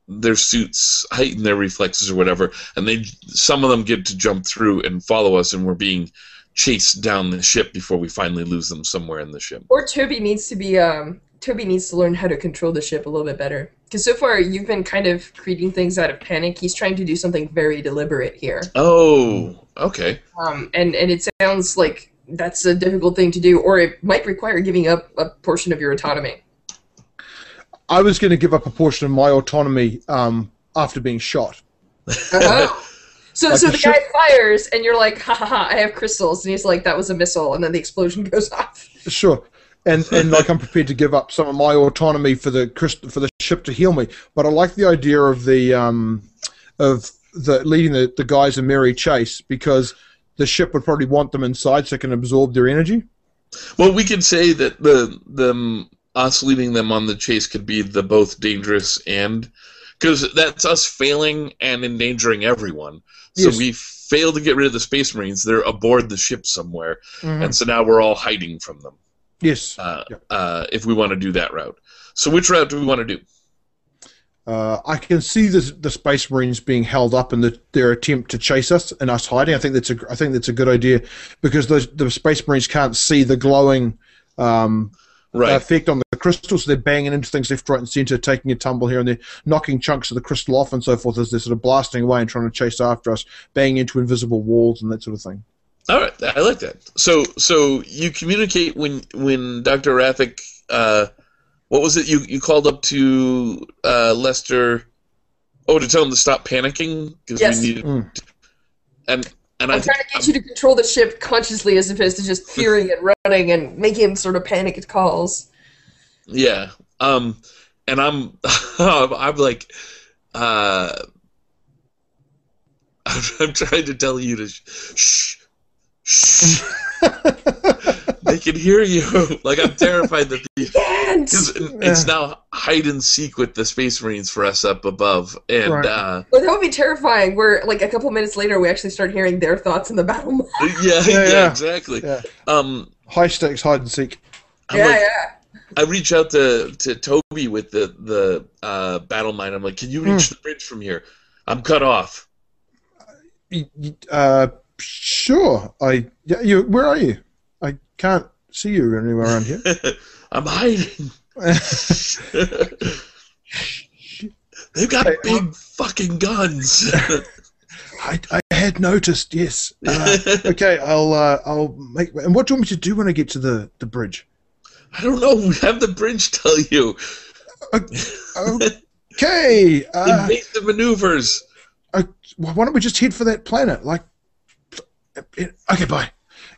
their suits heighten their reflexes or whatever, and they some of them get to jump through and follow us, and we're being chased down the ship before we finally lose them somewhere in the ship. Or Toby needs to be um Toby needs to learn how to control the ship a little bit better. Because so far you've been kind of creating things out of panic. He's trying to do something very deliberate here. Oh, okay. Um, and and it sounds like that's a difficult thing to do, or it might require giving up a portion of your autonomy. I was going to give up a portion of my autonomy um, after being shot. Oh. So, Like so the the ship- guy fires, and you're like, ha ha ha, I have crystals. And he's like, that was a missile. And then the explosion goes off. Sure. And and like I'm prepared to give up some of my autonomy for the for the ship to heal me. But I like the idea of the um, of the leading the, the guys a merry chase because the ship would probably want them inside so it can absorb their energy. Well, we could say that the them us leading them on the chase could be the both dangerous and because that's us failing and endangering everyone. So Yes. we fail to get rid of the space marines. They're aboard the ship somewhere, Mhm. and so now we're all hiding from them. Yes. Uh, Yeah. uh, if we want to do that route. So which route do we want to do? Uh, I can see the the Space Marines being held up in the, their attempt to chase us and us hiding. I think that's a I think that's a good idea because those the Space Marines can't see the glowing um, Right. effect on the crystals. So they're banging into things left, right, and centre, taking a tumble here and there, knocking chunks of the crystal off and so forth as they're sort of blasting away and trying to chase after us, banging into invisible walls and that sort of thing. All right, I like that. So, so you communicate when when Doctor Rathak, uh, what was it you you called up to uh, Lester? Oh, to tell him to stop panicking because Yes. we needed. Mm. And and I I'm think trying to get you to control the ship consciously as opposed to just fearing and running and making him sort of panic at calls. yeah. Um, and I'm I'm like, uh, I'm, I'm trying to tell you to sh- shh. Shh. they can hear you. like I'm terrified that the And 'Cause it's now hide and seek with the Space Marines for us up above, and Right. uh, well, that would be terrifying. Where like a couple minutes later, we actually start hearing their thoughts in the battle. mode. yeah, yeah, yeah. exactly. Yeah. Um, High stakes hide and seek. I'm yeah, like, yeah. I reach out to to Toby with the the uh, battle mind. I'm like, can you reach the bridge from here? I'm cut off. Y- y- Uh, sure. I yeah. You where are you? I can't see you anywhere around here. I'm hiding. They've got big fucking guns. I, I had noticed. Yes. Uh, okay. I'll uh, I'll make. And what do you want me to do when I get to the the bridge? I don't know. Have the bridge tell you. Okay. Uh, Invasive maneuvers. why don't we just head for that planet? Like, okay, bye.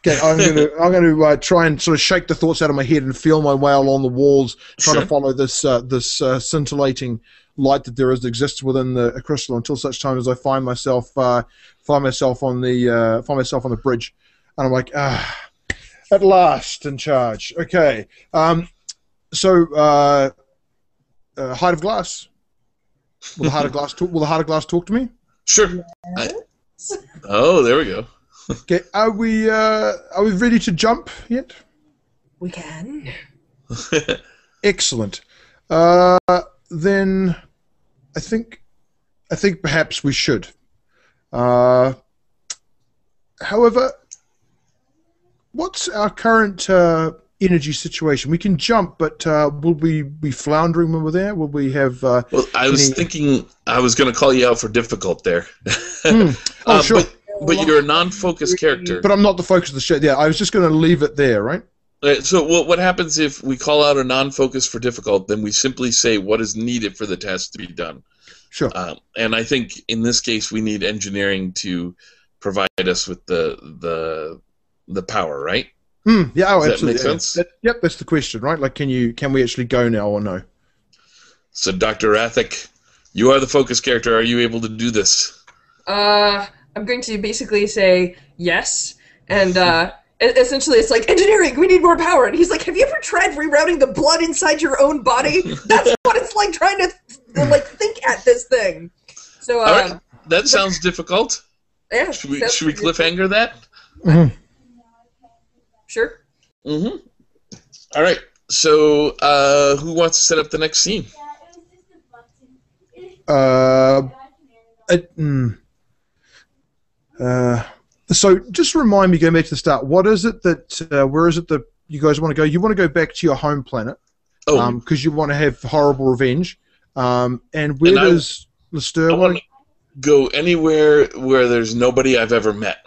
Okay, I'm gonna I'm gonna uh, try and sort of shake the thoughts out of my head and feel my way along the walls, trying Sure. to follow this uh, this uh, scintillating light that there is that exists within the crystal until such time as I find myself uh, find myself on the uh, find myself on the bridge, and I'm like ah, at last in charge. Okay, um, so uh, uh, height of glass. Will the heart of glass talk? Will the heart of glass talk to me? Sure. I- oh, there we go. Okay, are we uh, are we ready to jump yet? We can. Excellent. Uh, then I think I think perhaps we should. Uh, however, what's our current uh, energy situation? We can jump, but uh, will we be floundering when we're there? Will we have? Uh, Well, I was Any- thinking I was going to call you out for difficult there. Hmm. Oh, Uh, sure. But, but you're a non-focused character. but I'm not the focus of the show. Yeah, I was just going to leave it there, right? Uh, so what what happens if we call out a non-focus for difficult? Then we simply say what is needed for the test to be done. Sure. Um, and I think in this case we need engineering to provide us with the the the power, right? Hmm. Yeah. Oh, Does that absolutely. make yeah. sense? That- yep. That's the question, right? Like, can you can we actually go now or no? So Dr. Rathak, you are the focus character. Are you able to do this? Uh, I'm going to basically say yes, and uh, essentially it's like engineering. We need more power, and he's like, "Have you ever tried rerouting the blood inside your own body? That's what it's like trying to like think at this thing." So, uh, All right. That sounds difficult. yeah. Should we sounds should we pretty good. cliffhanger that? Sure. Mm-hmm. All right. So, uh, who wants to set up the next scene? Uh, it, mm, uh, so just remind me, going back to the start, what is it that, uh, where is it that you guys want to go? You want to go back to your home planet Oh, because you want to have horrible revenge. Um, and where And does Lester I want want to go anywhere where there's nobody I've ever met.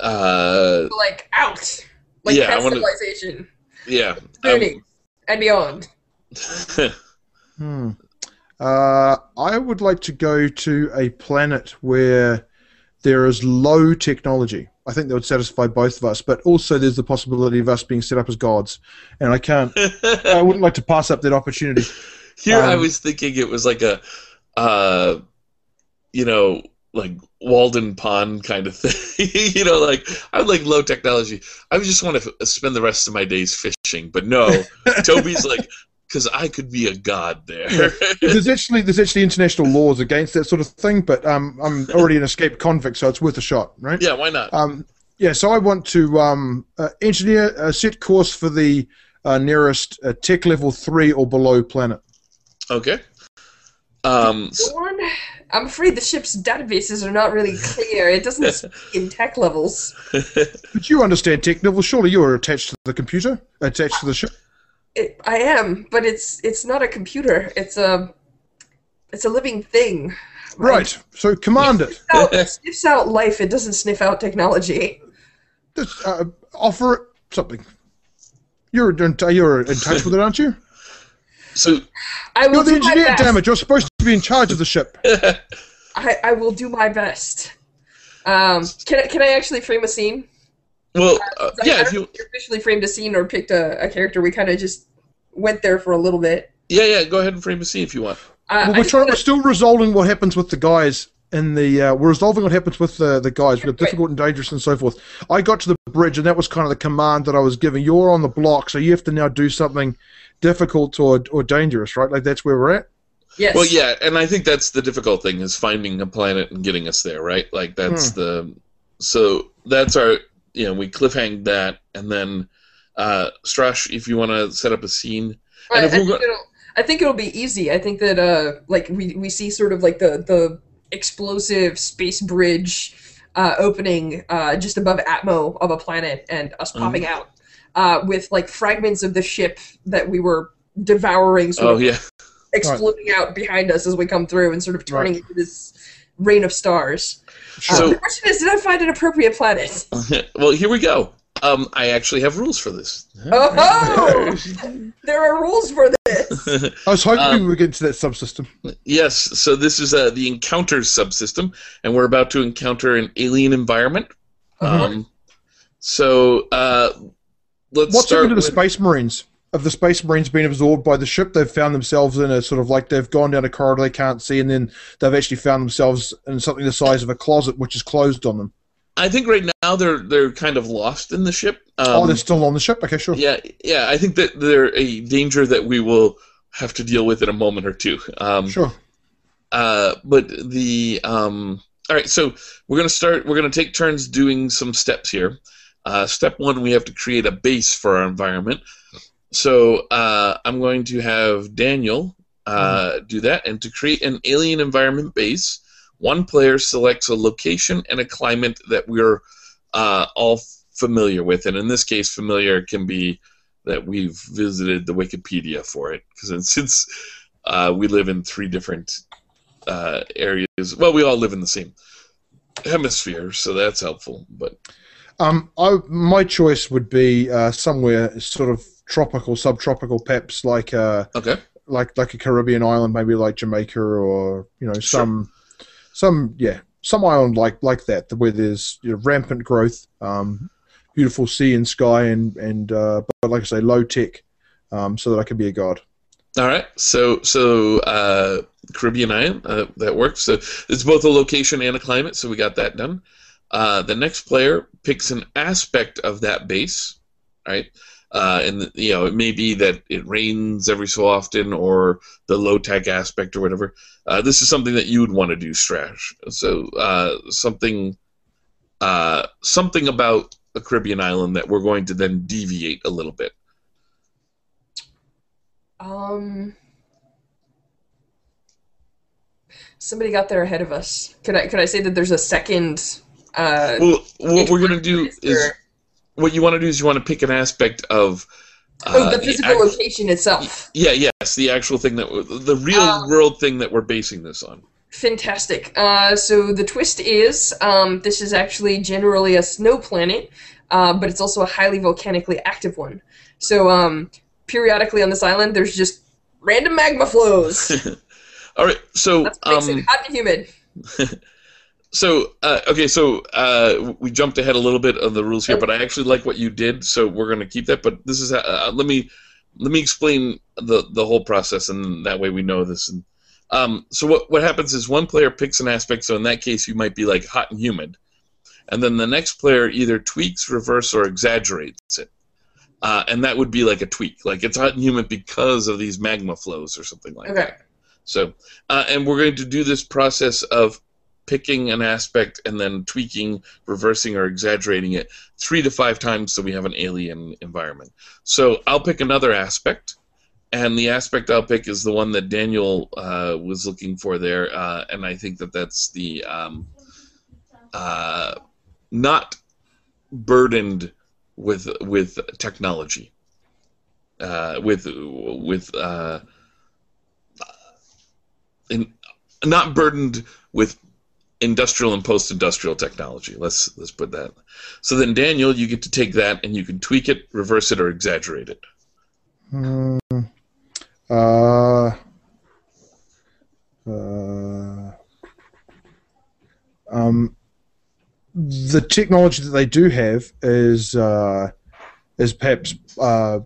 Uh, Like out. Like Yeah, I past wanna- civilization, yeah. journey, and beyond. Um, Hmm. Uh, I would like to go to a planet where there is low technology. I think that would satisfy both of us, but also there's the possibility of us being set up as gods, and I can't. I wouldn't like to pass up that opportunity. Here I Um, was thinking it was like a uh, you know, like Walden Pond kind of thing. you know, like I like low technology. I just want to spend the rest of my days fishing. But no, Toby's like, because I could be a god there. there's actually there's actually international laws against that sort of thing, but um, I'm already an escaped convict, so it's worth a shot, right? yeah, why not? Um, yeah, so I want to um, uh, engineer a set course for the uh, nearest uh, tech level three or below planet. Okay. Um, s- One, I'm afraid the ship's databases are not really clear. It doesn't speak in tech levels. But you understand tech levels. Surely you are attached to the computer, attached to the ship. It, I am, but it's it's not a computer. It's a it's a living thing. Right. So command it. It sniffs out, sniffs out life. It doesn't sniff out technology. Just, uh, offer it something. You're in- you're in touch with it, aren't you? so I will You're the do engineer, best. damn it! You're supposed to be in charge of the ship. I, I will do my best. Um, can I, can I actually frame a scene? Well, uh, I- yeah, I if you know if you officially framed a scene or picked a, a character. We kind of just went there for a little bit. yeah yeah go ahead and frame a scene if you want. Uh, Well, we're trying. wanna- We're still resolving what happens with the guys in the. Uh, we're resolving what happens with the the guys. We're difficult and dangerous and so forth. I got to the bridge, and that was kind of the command that I was giving. You're on the block, so you have to now do something difficult or or dangerous, right? Like that's where we're at. yes. Well, yeah, and I think that's the difficult thing is finding a planet and getting us there, right? Like that's the so that's our you know we cliffhang that, and then uh, Strash, if you want to set up a scene, I, and I we're think go- it'll, I think it'll be easy. I think that uh, like we, we see sort of like the the explosive space bridge uh, opening uh, just above Atmo of a planet and us Mm-hmm. popping out uh, with like fragments of the ship that we were devouring sort oh of yeah, exploding out behind us as we come through and sort of turning into this rain of stars. Uh, So- the question is, did I find an appropriate planet? well here we go. Um, I actually have rules for this. Oh, there are rules for this. I was hoping Um, we would get into that subsystem. Yes, so this is uh, the encounters subsystem, and we're about to encounter an alien environment. Uh-huh. Um, so uh, let's What's start happened to the Space Marines? Have the Space Marines been absorbed by the ship? They've found themselves in a sort of like they've gone down a corridor they can't see, and then they've actually found themselves in something the size of a closet, which is closed on them. I think right now they're they're kind of lost in the ship. Um, oh, they're still on the ship. Okay, sure. yeah, yeah. I think that they're a danger that we will have to deal with in a moment or two. Um, Sure. Uh, but the um, all right, so we're gonna start. We're gonna take turns doing some steps here. Uh, step one, we have to create a base for our environment. So uh, I'm going to have Daniel uh, do that, and to create an alien environment base, one player selects a location and a climate that we're uh, all familiar with, and in this case, familiar can be that we've visited the Wikipedia for it, because since uh, we live in three different uh, areas. Well, we all live in the same hemisphere, so that's helpful. But Um, I my choice would be uh, somewhere sort of tropical, subtropical, perhaps like uh, okay, like like a Caribbean island, maybe like Jamaica or you know some some yeah some island like like that where there's you know, rampant growth, um, beautiful sea and sky, and and uh, but like I say, low tech, um, so that I can be a god. all right. So so uh, Caribbean island uh, that works. So it's both a location and a climate. So we got that done. Uh, the next player picks an aspect of that base, right? Uh, and you know it may be that it rains every so often, or the low tech aspect, or whatever. Uh, this is something that you would want to do, Strash. So uh, something, uh, something about a Caribbean island that we're going to then deviate a little bit. Um, somebody got there ahead of us. Could I could I say that there's a second? Uh, Well, what we're gonna do is or- what you want to do is you want to pick an aspect of. oh, uh, the physical act- location itself. Yeah, yes, the actual thing that the real Um, world thing that we're basing this on. Fantastic. Uh, so the twist is um, this is actually generally a snow planet, uh, but it's also a highly volcanically active one. So um, periodically on this island, there's just random magma flows. All right, so That's what makes um, it hot and humid. so uh, okay, so uh, we jumped ahead a little bit of the rules here, but I actually like what you did, so we're gonna keep that. But this is uh, let me let me explain the the whole process, and that way we know this. And Um, so what what happens is one player picks an aspect. So in that case, you might be like hot and humid, and then the next player either tweaks, reverse, or exaggerates it. Uh, and that would be like a tweak, like it's hot and humid because of these magma flows or something like Okay. that. So, uh, and we're going to do this process of picking an aspect and then tweaking, reversing, or exaggerating it three to five times so we have an alien environment. So I'll pick another aspect, and the aspect I'll pick is the one that Daniel uh, was looking for there, uh, and I think that that's the um, uh, not burdened with with technology, uh, with with uh, in, not burdened with industrial and post-industrial technology. Let's let's put that. So then, Daniel, you get to take that and you can tweak it, reverse it, or exaggerate it. Hmm. Uh, uh, um, the technology that they do have is uh, is perhaps uh,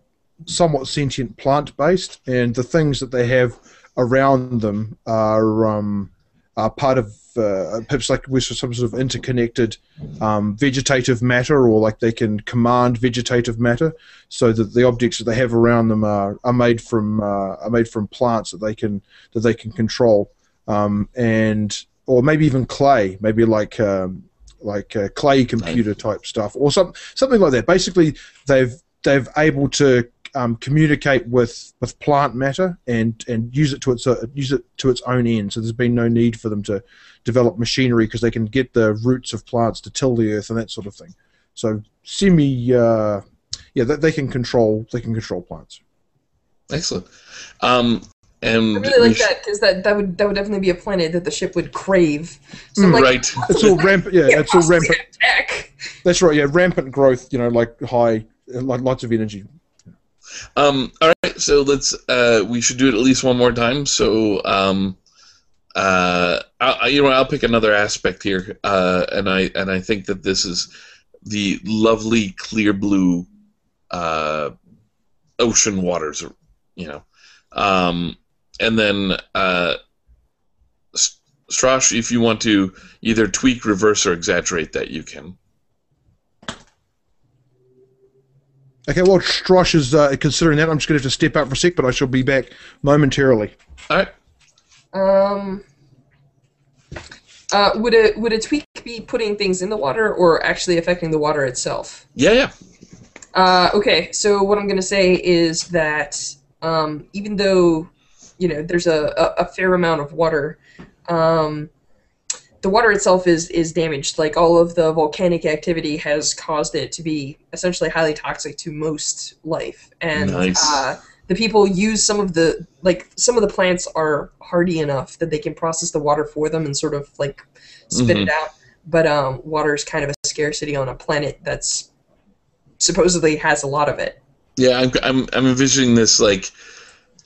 somewhat sentient plant based, and the things that they have around them are um, are part of uh, perhaps like with some sort of interconnected um, vegetative matter, or like they can command vegetative matter so that the objects that they have around them are, are made from uh, are made from plants that they can that they can control, um, and or maybe even clay, maybe like um, like uh, clay computer type stuff, or some something like that. Basically, they've they've able to um, communicate with, with plant matter and, and use it to its uh, use it to its own end. So there's been no need for them to develop machinery because they can get the roots of plants to till the earth and that sort of thing. So semi, uh, yeah, they, they can control they can control plants. Excellent. Um, and I really like sh- that because that, that would that would definitely be a planet that the ship would crave. So Mm, like, right. It's all rampant. Yeah, can't it's all rampant. attack. That's right. Yeah, rampant growth. You know, like high, like lots of energy. Um, all right, so let's. Uh, we should do it at least one more time. So, um, uh, I, you know, I'll pick another aspect here, uh, and I and I think that this is the lovely clear blue uh, ocean waters. You know, um, and then uh, Strash, if you want to either tweak, reverse, or exaggerate that, you can. Okay, well, Strash is uh, considering that. I'm just going to have to step out for a sec, but I shall be back momentarily. All right. Um, uh, would a would a tweak be putting things in the water or actually affecting the water itself? Yeah, yeah. Uh, okay, so what I'm going to say is that um, even though you know there's a, a, a fair amount of water, um, the water itself is is damaged. Like all of the volcanic activity has caused it to be essentially highly toxic to most life, and Nice. uh, the people use some of the like some of the plants are hardy enough that they can process the water for them and sort of like spit it out. But um, water is kind of a scarcity on a planet that's supposedly has a lot of it. Yeah, I'm, I'm, I'm envisioning this like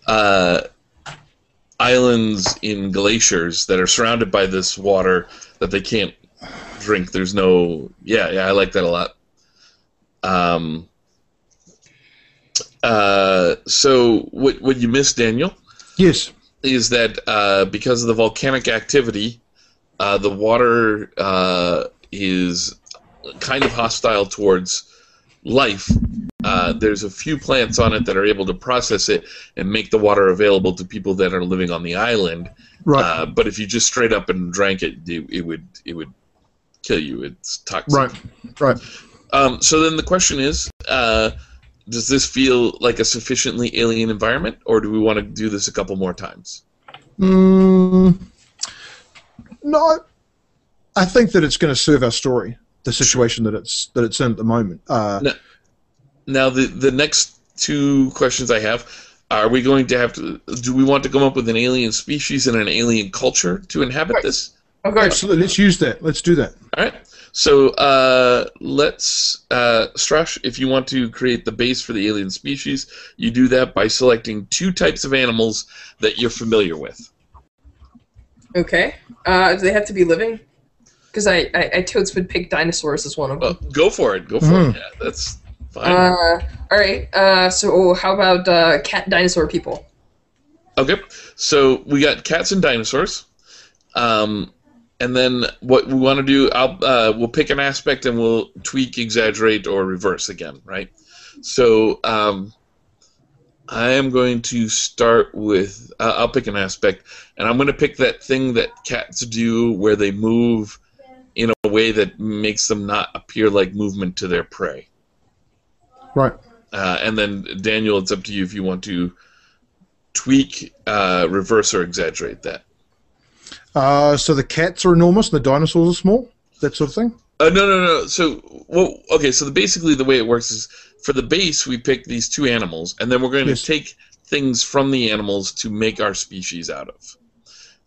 uh, islands in glaciers that are surrounded by this water that they can't drink. There's no, yeah, yeah, I like that a lot. Um, uh, so what what you missed, Daniel, Yes. is that uh, because of the volcanic activity, uh, the water uh, is kind of hostile towards life. Uh, there's a few plants on it that are able to process it and make the water available to people that are living on the island. Right. Uh, but if you just straight up and drank it, it, it would it would kill you. It's toxic. right. Right. Um, so then the question is, uh, does this feel like a sufficiently alien environment, or do we want to do this a couple more times? Mm, no, I think that it's going to serve our story. The situation that it's that it's in at the moment. Uh, No. Now, the the next two questions I have are: we going to have to? Do we want to come up with an alien species and an alien culture to inhabit Right. this? Of course. absolutely. Let's use that. Let's do that. All right. So uh, let's, uh, Strash, if you want to create the base for the alien species, you do that by selecting two types of animals that you're familiar with. Okay. Uh, do they have to be living? Because I, I, I totes would pick dinosaurs as one of Well, them. go for it. Go for Mhm. it. Yeah, that's fine. Uh, all right. Uh, so how about uh, cat dinosaur people? Okay, so we got cats and dinosaurs, um, and then what we want to do, I'll uh, we'll pick an aspect and we'll tweak, exaggerate, or reverse again, right? So um, I am going to start with uh, I'll pick an aspect, and I'm going to pick that thing that cats do where they move in a way that makes them not appear like movement to their prey. Right. Uh, and then Daniel, it's up to you if you want to tweak, uh, reverse, or exaggerate that. Uh, so the cats are enormous and the dinosaurs are small. That sort of thing. Uh, no, no, no. So, well, okay. So the, basically, the way it works is for the base, we pick these two animals, and then we're going to Yes. take things from the animals to make our species out of.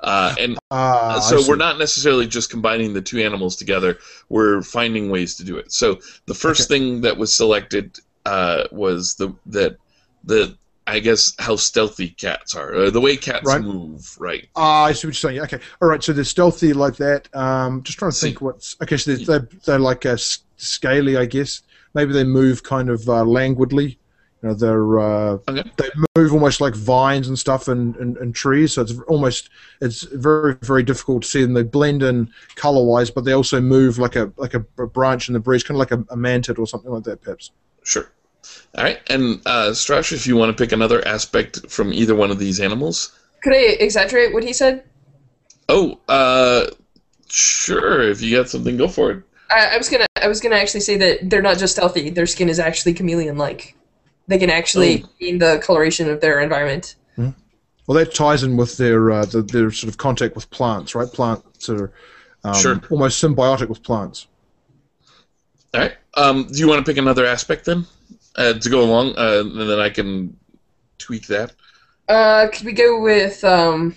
Uh, and Ah, so we're not necessarily just combining the two animals together. We're finding ways to do it. So the first thing that was selected uh, was the that the I guess how stealthy cats are, uh, the way cats Right. move, right? Ah, I see what you're saying. Okay, all right. So they're stealthy like that. Um, just trying to See- think what's okay. So they're they're, they're like a scaly, I guess. Maybe they move kind of uh, languidly. You know, they're uh, Okay. they move almost like vines and stuff and, and, and trees. So it's almost it's very very difficult to see them. They blend in color wise, but they also move like a like a, a branch in the breeze, kind of like a, a mantid or something like that, perhaps. Sure. All right, and uh, Strash, if you want to pick another aspect from either one of these animals. Could I exaggerate what he said? Oh, uh, sure. If you got something, go for it. I, I was gonna I was gonna actually say that they're not just stealthy. Their skin is actually chameleon-like. They can actually change the coloration of their environment. Well, that ties in with their uh, the, their sort of contact with plants, right? Plants are um, Sure. almost symbiotic with plants. All right. Um, do you want to pick another aspect then uh, to go along, uh, and then I can tweak that? Uh, could we go with um,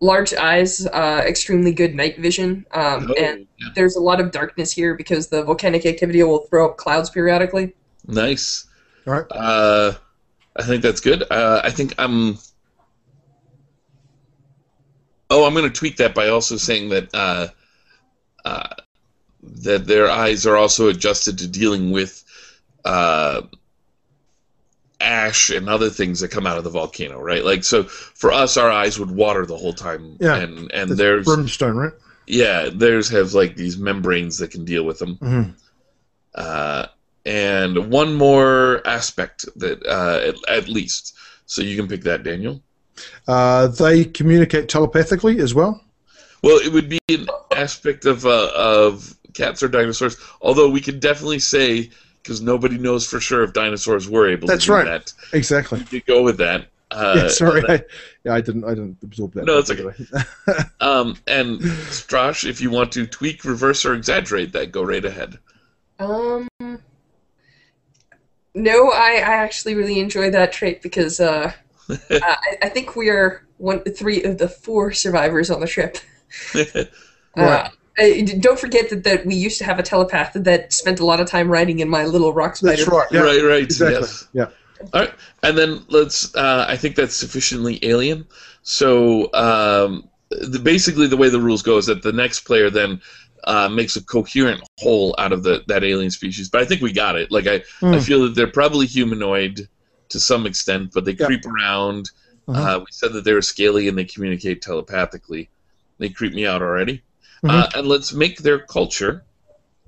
large eyes, uh, extremely good night vision, um, Oh, and yeah. there's a lot of darkness here because the volcanic activity will throw up clouds periodically. Nice. All right. Uh, I think that's good. Uh, I think I'm. Oh, I'm going to tweak that by also saying that uh, uh, that their eyes are also adjusted to dealing with uh, ash and other things that come out of the volcano, right? Like so, for us, our eyes would water the whole time, Yeah. and and That's there's brimstone, right? yeah, theirs have like these membranes that can deal with them. hmm Uh, and one more aspect that uh, at, at least, so you can pick that, Daniel. Uh, they communicate telepathically as well. Well, it would be an aspect of uh, of cats or dinosaurs. Although we could definitely say because nobody knows for sure if dinosaurs were able That's to do right. that. Exactly. You could go with that. Uh, yeah, sorry, I, yeah, I didn't, I didn't absorb that. No, it's by the way. Um, and Strash, if you want to tweak, reverse, or exaggerate that, go right ahead. Um, no, I, I actually really enjoy that trait because uh, I, I think we are one three of the four survivors on the trip. Right. Uh, I- don't forget that, that we used to have a telepath that spent a lot of time riding in my little rock spider. That's right. Yeah, right, right. exactly. Yes. Yeah. All right, and then let's. Uh, I think that's sufficiently alien. So um, the, basically, the way the rules go is that the next player then uh, makes a coherent whole out of the that alien species. But I think we got it. Like I, I Hmm. feel that they're probably humanoid to some extent, but they Yeah. creep around. Uh-huh. Uh, we said that they're scaly and they communicate telepathically. They creep me out already. Mhm. Uh, and let's make their culture,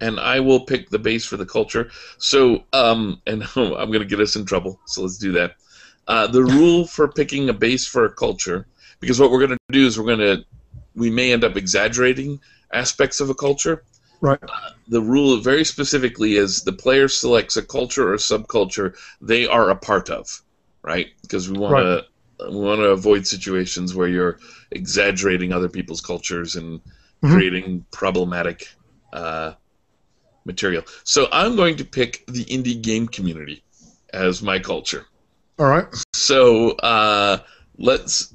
and I will pick the base for the culture. So, um, and I'm going to get us in trouble. So let's do that. Uh, the rule for picking a base for a culture, because what we're going to do is we're going to, we may end up exaggerating aspects of a culture. Right. The rule very specifically is the player selects a culture or subculture they are a part of, right? Because we want to we want to avoid situations where you're exaggerating other people's cultures and Mhm. creating problematic uh, material. So I'm going to pick the indie game community as my culture. All right. So uh, let's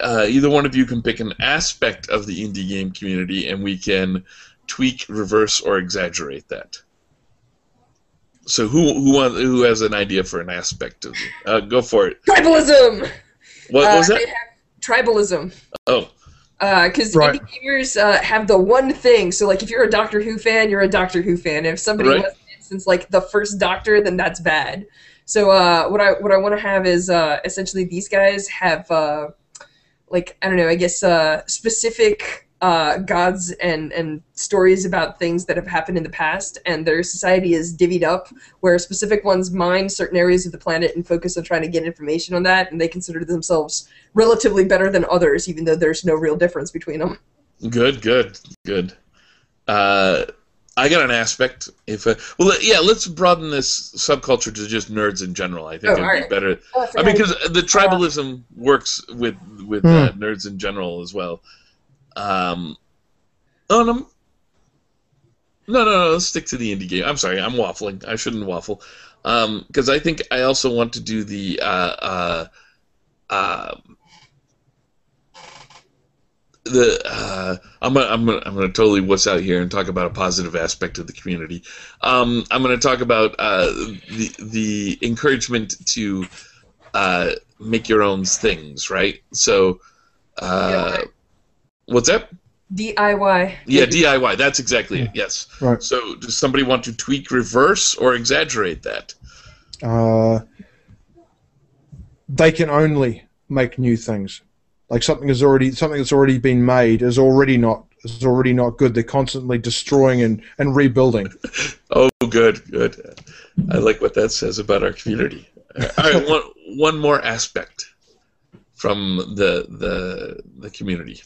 uh, either one of you can pick an aspect of the indie game community, and we can tweak, reverse, or exaggerate that. So who who want, who has an idea for an aspect of it? Uh, go for it. Tribalism. What Uh, was that? Tribalism. Oh, Because Right. indie gamers uh, have the one thing. So, like, if you're a Doctor Who fan, you're a Doctor Who fan. If somebody Right. wasn't in since like the first Doctor, then that's bad. So, uh, what I what I want to have is uh, essentially these guys have uh, like I don't know, I guess uh, specific uh, gods and and stories about things that have happened in the past, and their society is divvied up, where specific ones mine certain areas of the planet and focus on trying to get information on that, and they consider themselves relatively better than others, even though there's no real difference between them. Good, good, good. Uh, I got an aspect. If uh, well, yeah, let's broaden this subculture to just nerds in general. I think Oh, it'd alright. be better. Oh, I forgot- mean, because the tribalism works with with uh, nerds in general as well. Um, oh no, no, no, no. Let's stick to the indie game. I'm sorry, I'm waffling. I shouldn't waffle. Um, because I think I also want to do the uh, uh, uh, the uh, I'm gonna, I'm gonna I'm gonna totally what's out here and talk about a positive aspect of the community. Um, I'm gonna talk about uh, the the encouragement to uh, make your own things, right? So, uh, Yeah. what's that? DIY. Yeah, DIY. That's exactly it. Yes. Right. So, does somebody want to tweak, reverse, or exaggerate that? Uh, they can only make new things. Like something is already something that's already been made is already not is already not good. They're constantly destroying and, and rebuilding. Oh, good, good. I like what that says about our community. All right, one one more aspect from the the the community.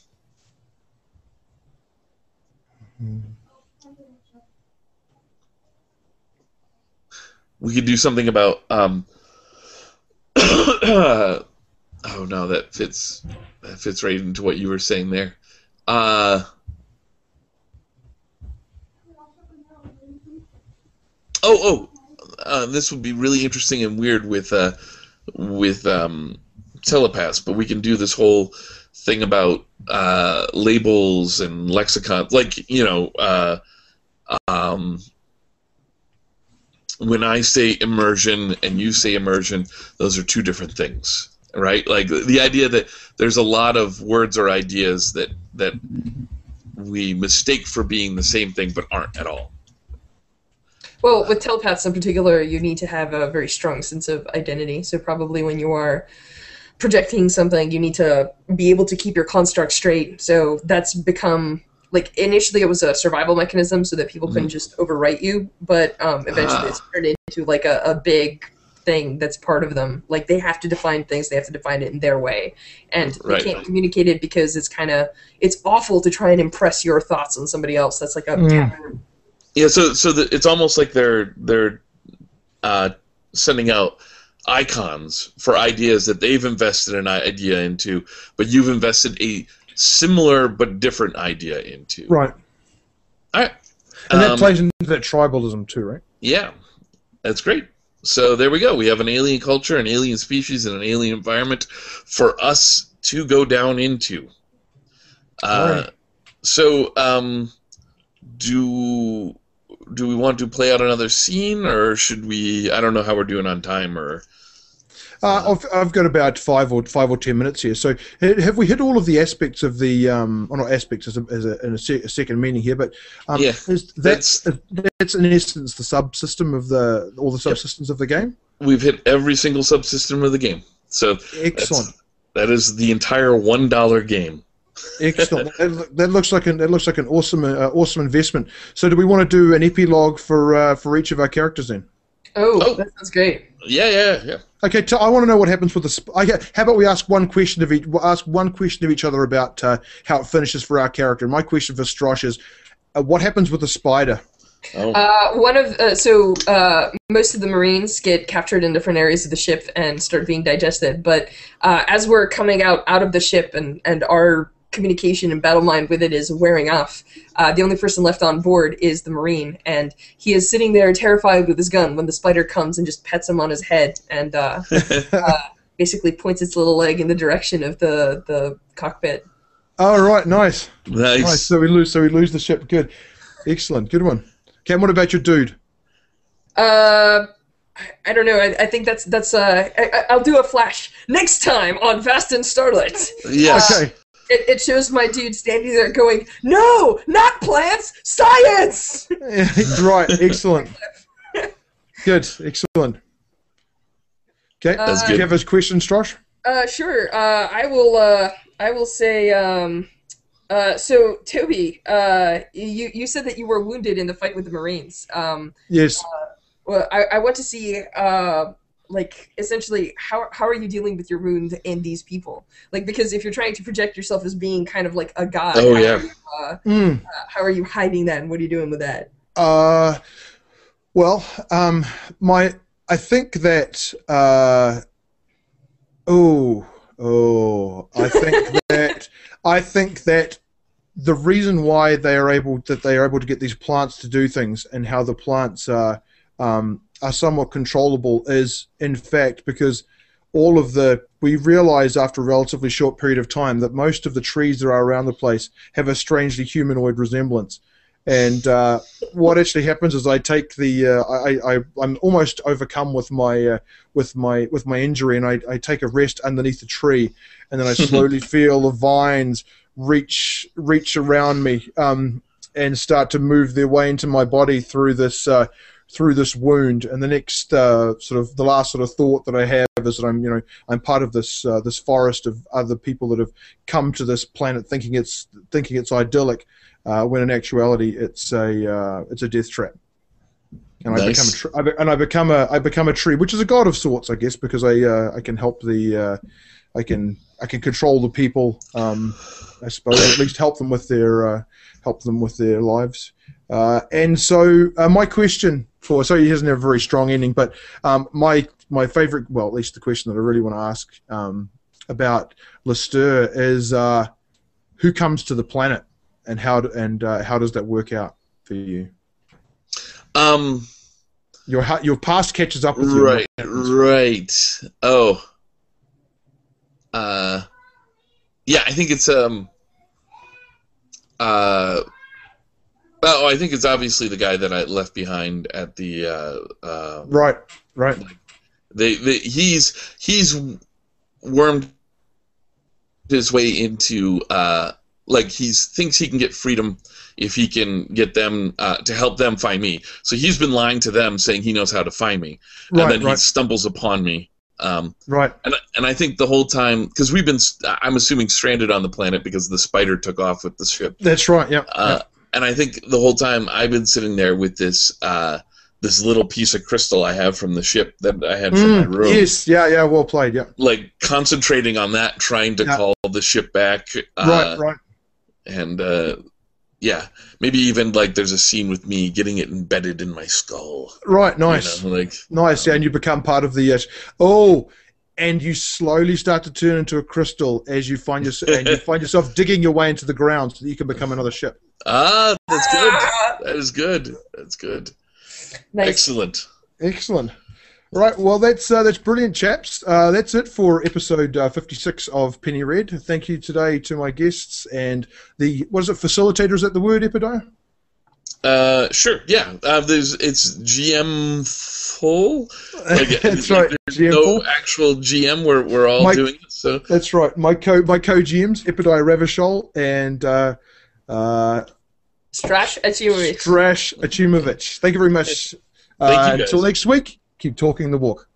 We could do something about. Um, oh no, that fits that fits right into what you were saying there. Uh, oh, oh, uh, this would be really interesting and weird with uh, with um, telepaths, but we can do this whole thing about uh, labels and lexicon, like you know, uh, um, when I say immersion and you say immersion, those are two different things, right? Like the idea that there's a lot of words or ideas that that we mistake for being the same thing but aren't at all. Well, with telepaths in particular, you need to have a very strong sense of identity. So probably when you are projecting something, you need to be able to keep your construct straight. So that's become like initially it was a survival mechanism so that people couldn't just overwrite you, but um, eventually Ah. it's turned into like a, a big thing that's part of them. Like they have to define things, they have to define it in their way, and Right. they can't communicate it because it's kind of it's awful to try and impress your thoughts on somebody else. That's like a Mm. Yeah, so so the, it's almost like they're they're uh, sending out icons for ideas that they've invested an idea into, but you've invested a similar but different idea into. Right. All right. And that Um, plays into that tribalism too, right? Yeah, that's great. So there we go. We have an alien culture, an alien species, and an alien environment for us to go down into. Uh, Alright. So, um, do do we want to play out another scene, or should we? I don't know how we're doing on time, or Uh, I've, I've got about five or five or ten minutes here. So have we hit all of the aspects of the um, or not aspects as a, as a, in a, se- a second meaning here, but um, Yeah, is that's- that's that's in essence the subsystem of the all the Yep. subsystems of the game. we've hit every single subsystem of the game. So Excellent, that is the entire one dollar game. excellent. that, that looks like an that looks like an awesome uh, awesome investment. So do we want to do an epilogue for uh, for each of our characters then? Oh, Oh. that sounds great. Yeah, yeah, yeah. Okay, I want to know what happens with the. Sp- okay, how about we ask one question of each? We'll ask one question of each other about uh, how it finishes for our character. My question for Strash is, uh, what happens with the spider? Oh, Uh, one of uh, so uh, most of the Marines get captured in different areas of the ship and start being digested. But uh, as we're coming out out of the ship and and our communication and battle mind with it is wearing off, uh, the only person left on board is the Marine, and he is sitting there terrified with his gun when the spider comes and just pets him on his head and uh, basically points its little leg in the direction of the the cockpit. All right, nice, nice. nice. So we lose. So we lose the ship. Good, excellent, good one. Ken, what about your dude? Uh, I- I don't know. I, I think that's that's. Uh, I, I- I'll do a flash next time on Fast and Starlight. Yes. Okay, It, it shows my dude standing there going, "No, not plants, science." right, excellent. Good, excellent. Okay, That's do good. you have his question, Strash? Uh, sure. Uh, I will. Uh, I will say. Um, uh, so Toby, uh, you you said that you were wounded in the fight with the Marines. Um, Yes. well, I, I want to see, uh, like, essentially, how how are you dealing with your wound and these people? Like, because if you're trying to project yourself as being kind of like a god, Oh, how yeah. are you, uh, Mm. uh, how are you hiding that, and what are you doing with that? Uh, well, um, my I think that uh, oh oh I think that I think that the reason why they are able that they are able to get these plants to do things and how the plants are um, are somewhat controllable is in fact because all of the we realize after a relatively short period of time that most of the trees that are around the place have a strangely humanoid resemblance. And uh, what actually happens is I take the uh, I, I I'm almost overcome with my uh, with my with my injury and I, I take a rest underneath the tree. And then I slowly feel the vines reach reach around me um, and start to move their way into my body through this uh, through this wound and the next uh, sort of the last sort of thought that I have is that I'm you know I'm part of this uh, this forest of other people that have come to this planet thinking it's thinking it's idyllic uh, when in actuality it's a uh, it's a death trap. And I become a Nice. tr- I be- and I become a I become a tree, which is a god of sorts, I guess, because I uh, I can help the uh, I can I can control the people. Um, I suppose at least help them with their uh, help them with their lives. Uh, and so uh, my question for so he doesn't have a very strong ending, but um, my my favorite well at least the question that I really want to ask um, about Lister is uh, who comes to the planet and how do, and uh, how does that work out for you? Um, Your your past catches up with you. right, right. Oh, uh, yeah. I think it's um, uh, oh, I think it's obviously the guy that I left behind at the uh, uh, Right, right, they, they he's he's wormed his way into uh like he thinks he can get freedom if he can get them uh, to help them find me so he's been lying to them saying he knows how to find me and right, then he stumbles upon me um right. and, and i think the whole time because we've been i'm assuming stranded on the planet because the spider took off with the ship That's right. Yeah. uh, and I think the whole time I've been sitting there with this uh, this little piece of crystal I have from the ship that I had yeah. from my Mm, room, yes. Yeah. Yeah. Well played. Yeah. like concentrating on that, trying to Yeah. call the ship back, uh, right. Right. and uh, yeah, maybe even like there's a scene with me getting it embedded in my skull. Right. you Nice. know, like Nice. Yeah. And you become part of the. Uh, oh. And you slowly start to turn into a crystal as you find yourself, and you find yourself digging your way into the ground so that you can become another ship. ah, that's good. That is good. That's good. Nice. Excellent. Excellent. Right, well, that's uh, that's brilliant, chaps. Uh, that's it for episode uh, 56 of Penny Red. Thank you today to my guests and the what is it? Facilitator is that the word, Epidiah? Uh, sure. Yeah. Uh, there's it's GM full. Like, that's like, right. GM no full. actual GM. We're we're all Mike- doing it. So That's right. My co my co GMs Epidiah Ravachol and uh, uh, Strash Achievery. Strash Achumovich. Thank you very much. Thank you, Uh, guys. until next week, keep talking the walk.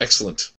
excellent.